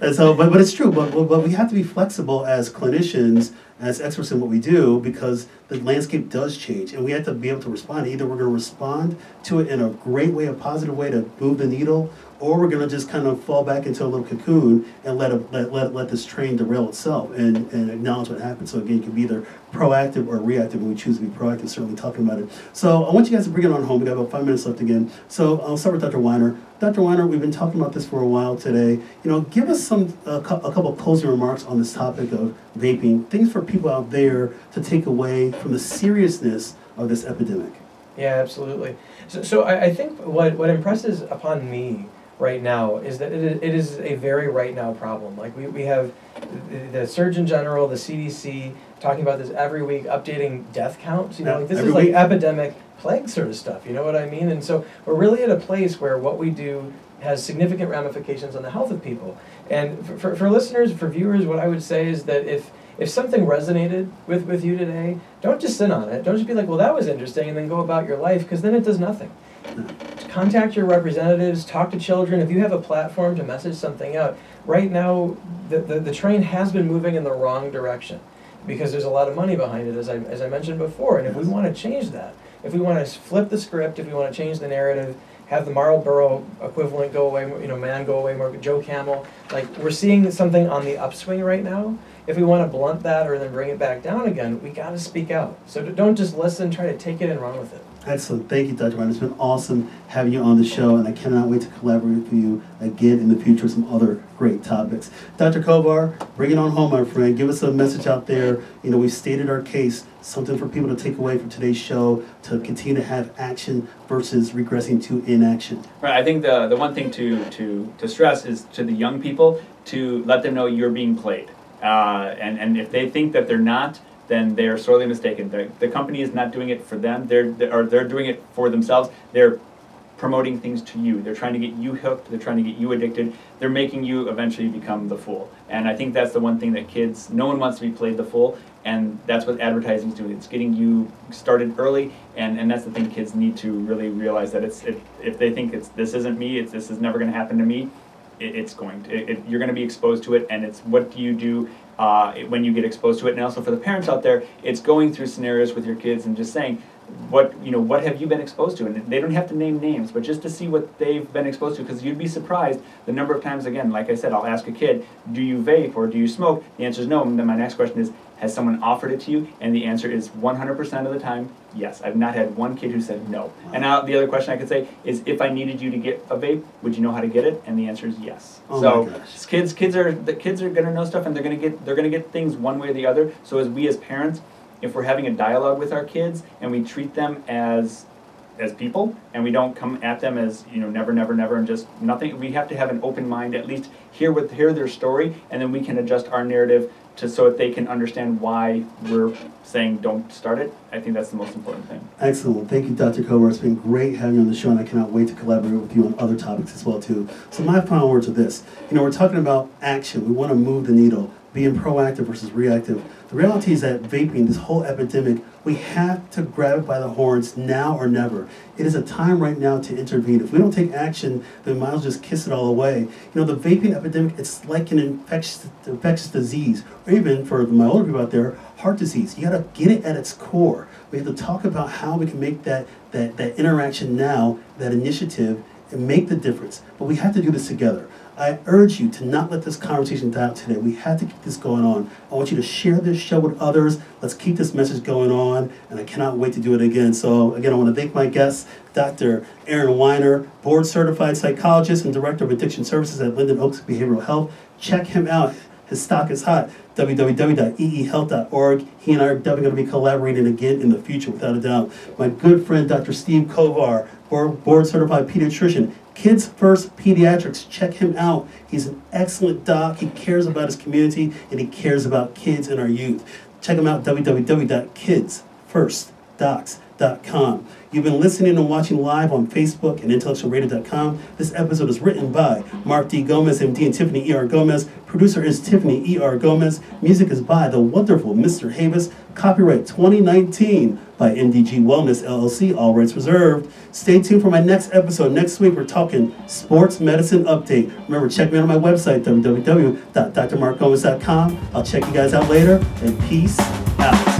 And so, but, but it's true. But but we have to be flexible as clinicians as experts in what we do because the landscape does change and we have to be able to respond. Either we're going to respond to it in a great way, a positive way to move the needle, or we're going to just kind of fall back into a little cocoon and let, it, let, let, let this train derail itself and, and acknowledge what happened. So again, you can be either proactive or reactive, and we choose to be proactive, certainly talking about it. So I want you guys to bring it on home. We got about five minutes left again. So I'll start with Dr. Weiner. Dr. Weiner, we've been talking about this for a while today. You know, give us some a, a couple of closing remarks on this topic of vaping, things for people out there to take away from the seriousness of this epidemic. Yeah, absolutely. So, so I, I think what, what impresses upon me right now is that it, it is a very right now problem. Like we, we have the Surgeon General, the CDC talking about this every week, updating death counts. You know, like this is like epidemic plague sort of stuff. You know what I mean? And so we're really at a place where what we do has significant ramifications on the health of people. And for, for, for listeners, for viewers, what I would say is that if if something resonated with, with you today, don't just sit on it. Don't just be like, well, that was interesting, and then go about your life, because then it does nothing contact your representatives, talk to children. If you have a platform to message something out, right now the, the, the train has been moving in the wrong direction because there's a lot of money behind it, as I, as I mentioned before. And if we want to change that, if we want to flip the script, if we want to change the narrative, have the Marlboro equivalent go away, you know, man go away, more Joe Camel, like we're seeing something on the upswing right now. If we want to blunt that or then bring it back down again, we got to speak out. So don't just listen, try to take it and run with it. Excellent. Thank you, Dr. Ryan. It's been awesome having you on the show, and I cannot wait to collaborate with you again in the future some other great topics. Dr. Kovar, bring it on home, my friend. Give us a message out there. You know, we've stated our case, something for people to take away from today's show to continue to have action versus regressing to inaction. Right. I think the, the one thing to, to, to stress is to the young people to let them know you're being played. Uh, and, and if they think that they're not, then they are sorely mistaken. The, company is not doing it for them, they're, they're, or they're doing it for themselves. They're promoting things to you. They're trying to get you hooked, they're trying to get you addicted, they're making you eventually become the fool. And I think that's the one thing that kids, no one wants to be played the fool, and that's what advertising is doing. It's getting you started early, and, and that's the thing kids need to really realize that it's if, if they think it's this isn't me, it's this is never going to happen to me, it, it's going to. It, it, you're going to be exposed to it, and it's what do you do uh, when you get exposed to it, and also for the parents out there, it's going through scenarios with your kids and just saying, what you know, what have you been exposed to? And they don't have to name names, but just to see what they've been exposed to, because you'd be surprised the number of times. Again, like I said, I'll ask a kid, "Do you vape or do you smoke?" The answer is no. And then my next question is, has someone offered it to you? And the answer is 100% of the time, yes. I've not had one kid who said no. Wow. And now the other question I could say is, if I needed you to get a vape, would you know how to get it? And the answer is yes. Oh so kids, kids are the kids are gonna know stuff, and they're gonna get they're gonna get things one way or the other. So as we as parents, if we're having a dialogue with our kids and we treat them as as people and we don't come at them as you know never never never and just nothing we have to have an open mind at least hear with hear their story and then we can adjust our narrative to so that they can understand why we're saying don't start it. I think that's the most important thing. Excellent. Thank you, Dr. Kovar. It's been great having you on the show, and I cannot wait to collaborate with you on other topics as well too. So my final words are this: you know, we're talking about action. We want to move the needle, being proactive versus reactive. The reality is that vaping, this whole epidemic, we have to grab it by the horns now or never. It is a time right now to intervene. If we don't take action, then might as well just kiss it all away. You know, the vaping epidemic, it's like an infectious, infectious disease, or even for my older people out there, heart disease. You gotta get it at its core. We have to talk about how we can make that, that, that interaction now, that initiative, and make the difference. But we have to do this together. I urge you to not let this conversation die out today. We have to keep this going on. I want you to share this show with others. Let's keep this message going on, and I cannot wait to do it again. So, again, I want to thank my guests, Dr. Aaron Weiner, board certified psychologist and director of addiction services at Linden Oaks Behavioral Health. Check him out. His stock is hot. www.eehealth.org. He and I are definitely going to be collaborating again in the future, without a doubt. My good friend, Dr. Steve Kovar, board, certified pediatrician Kids First Pediatrics, check him out. He's an excellent doc. He cares about his community and he cares about kids and our youth. Check him out www.kidsfirstdocs.com. You've been listening and watching live on Facebook and intellectualradio.com. This episode is written by Mark D. Gomez, MD, and Tiffany E.R. Gomez. Producer is Tiffany E.R. Gomez. Music is by the wonderful Mr. Havis. Copyright 2019 by MDG Wellness LLC. All rights reserved. Stay tuned for my next episode. Next week, we're talking sports medicine update. Remember, check me out on my website, www.drmarkgomez.com. I'll check you guys out later, and peace out.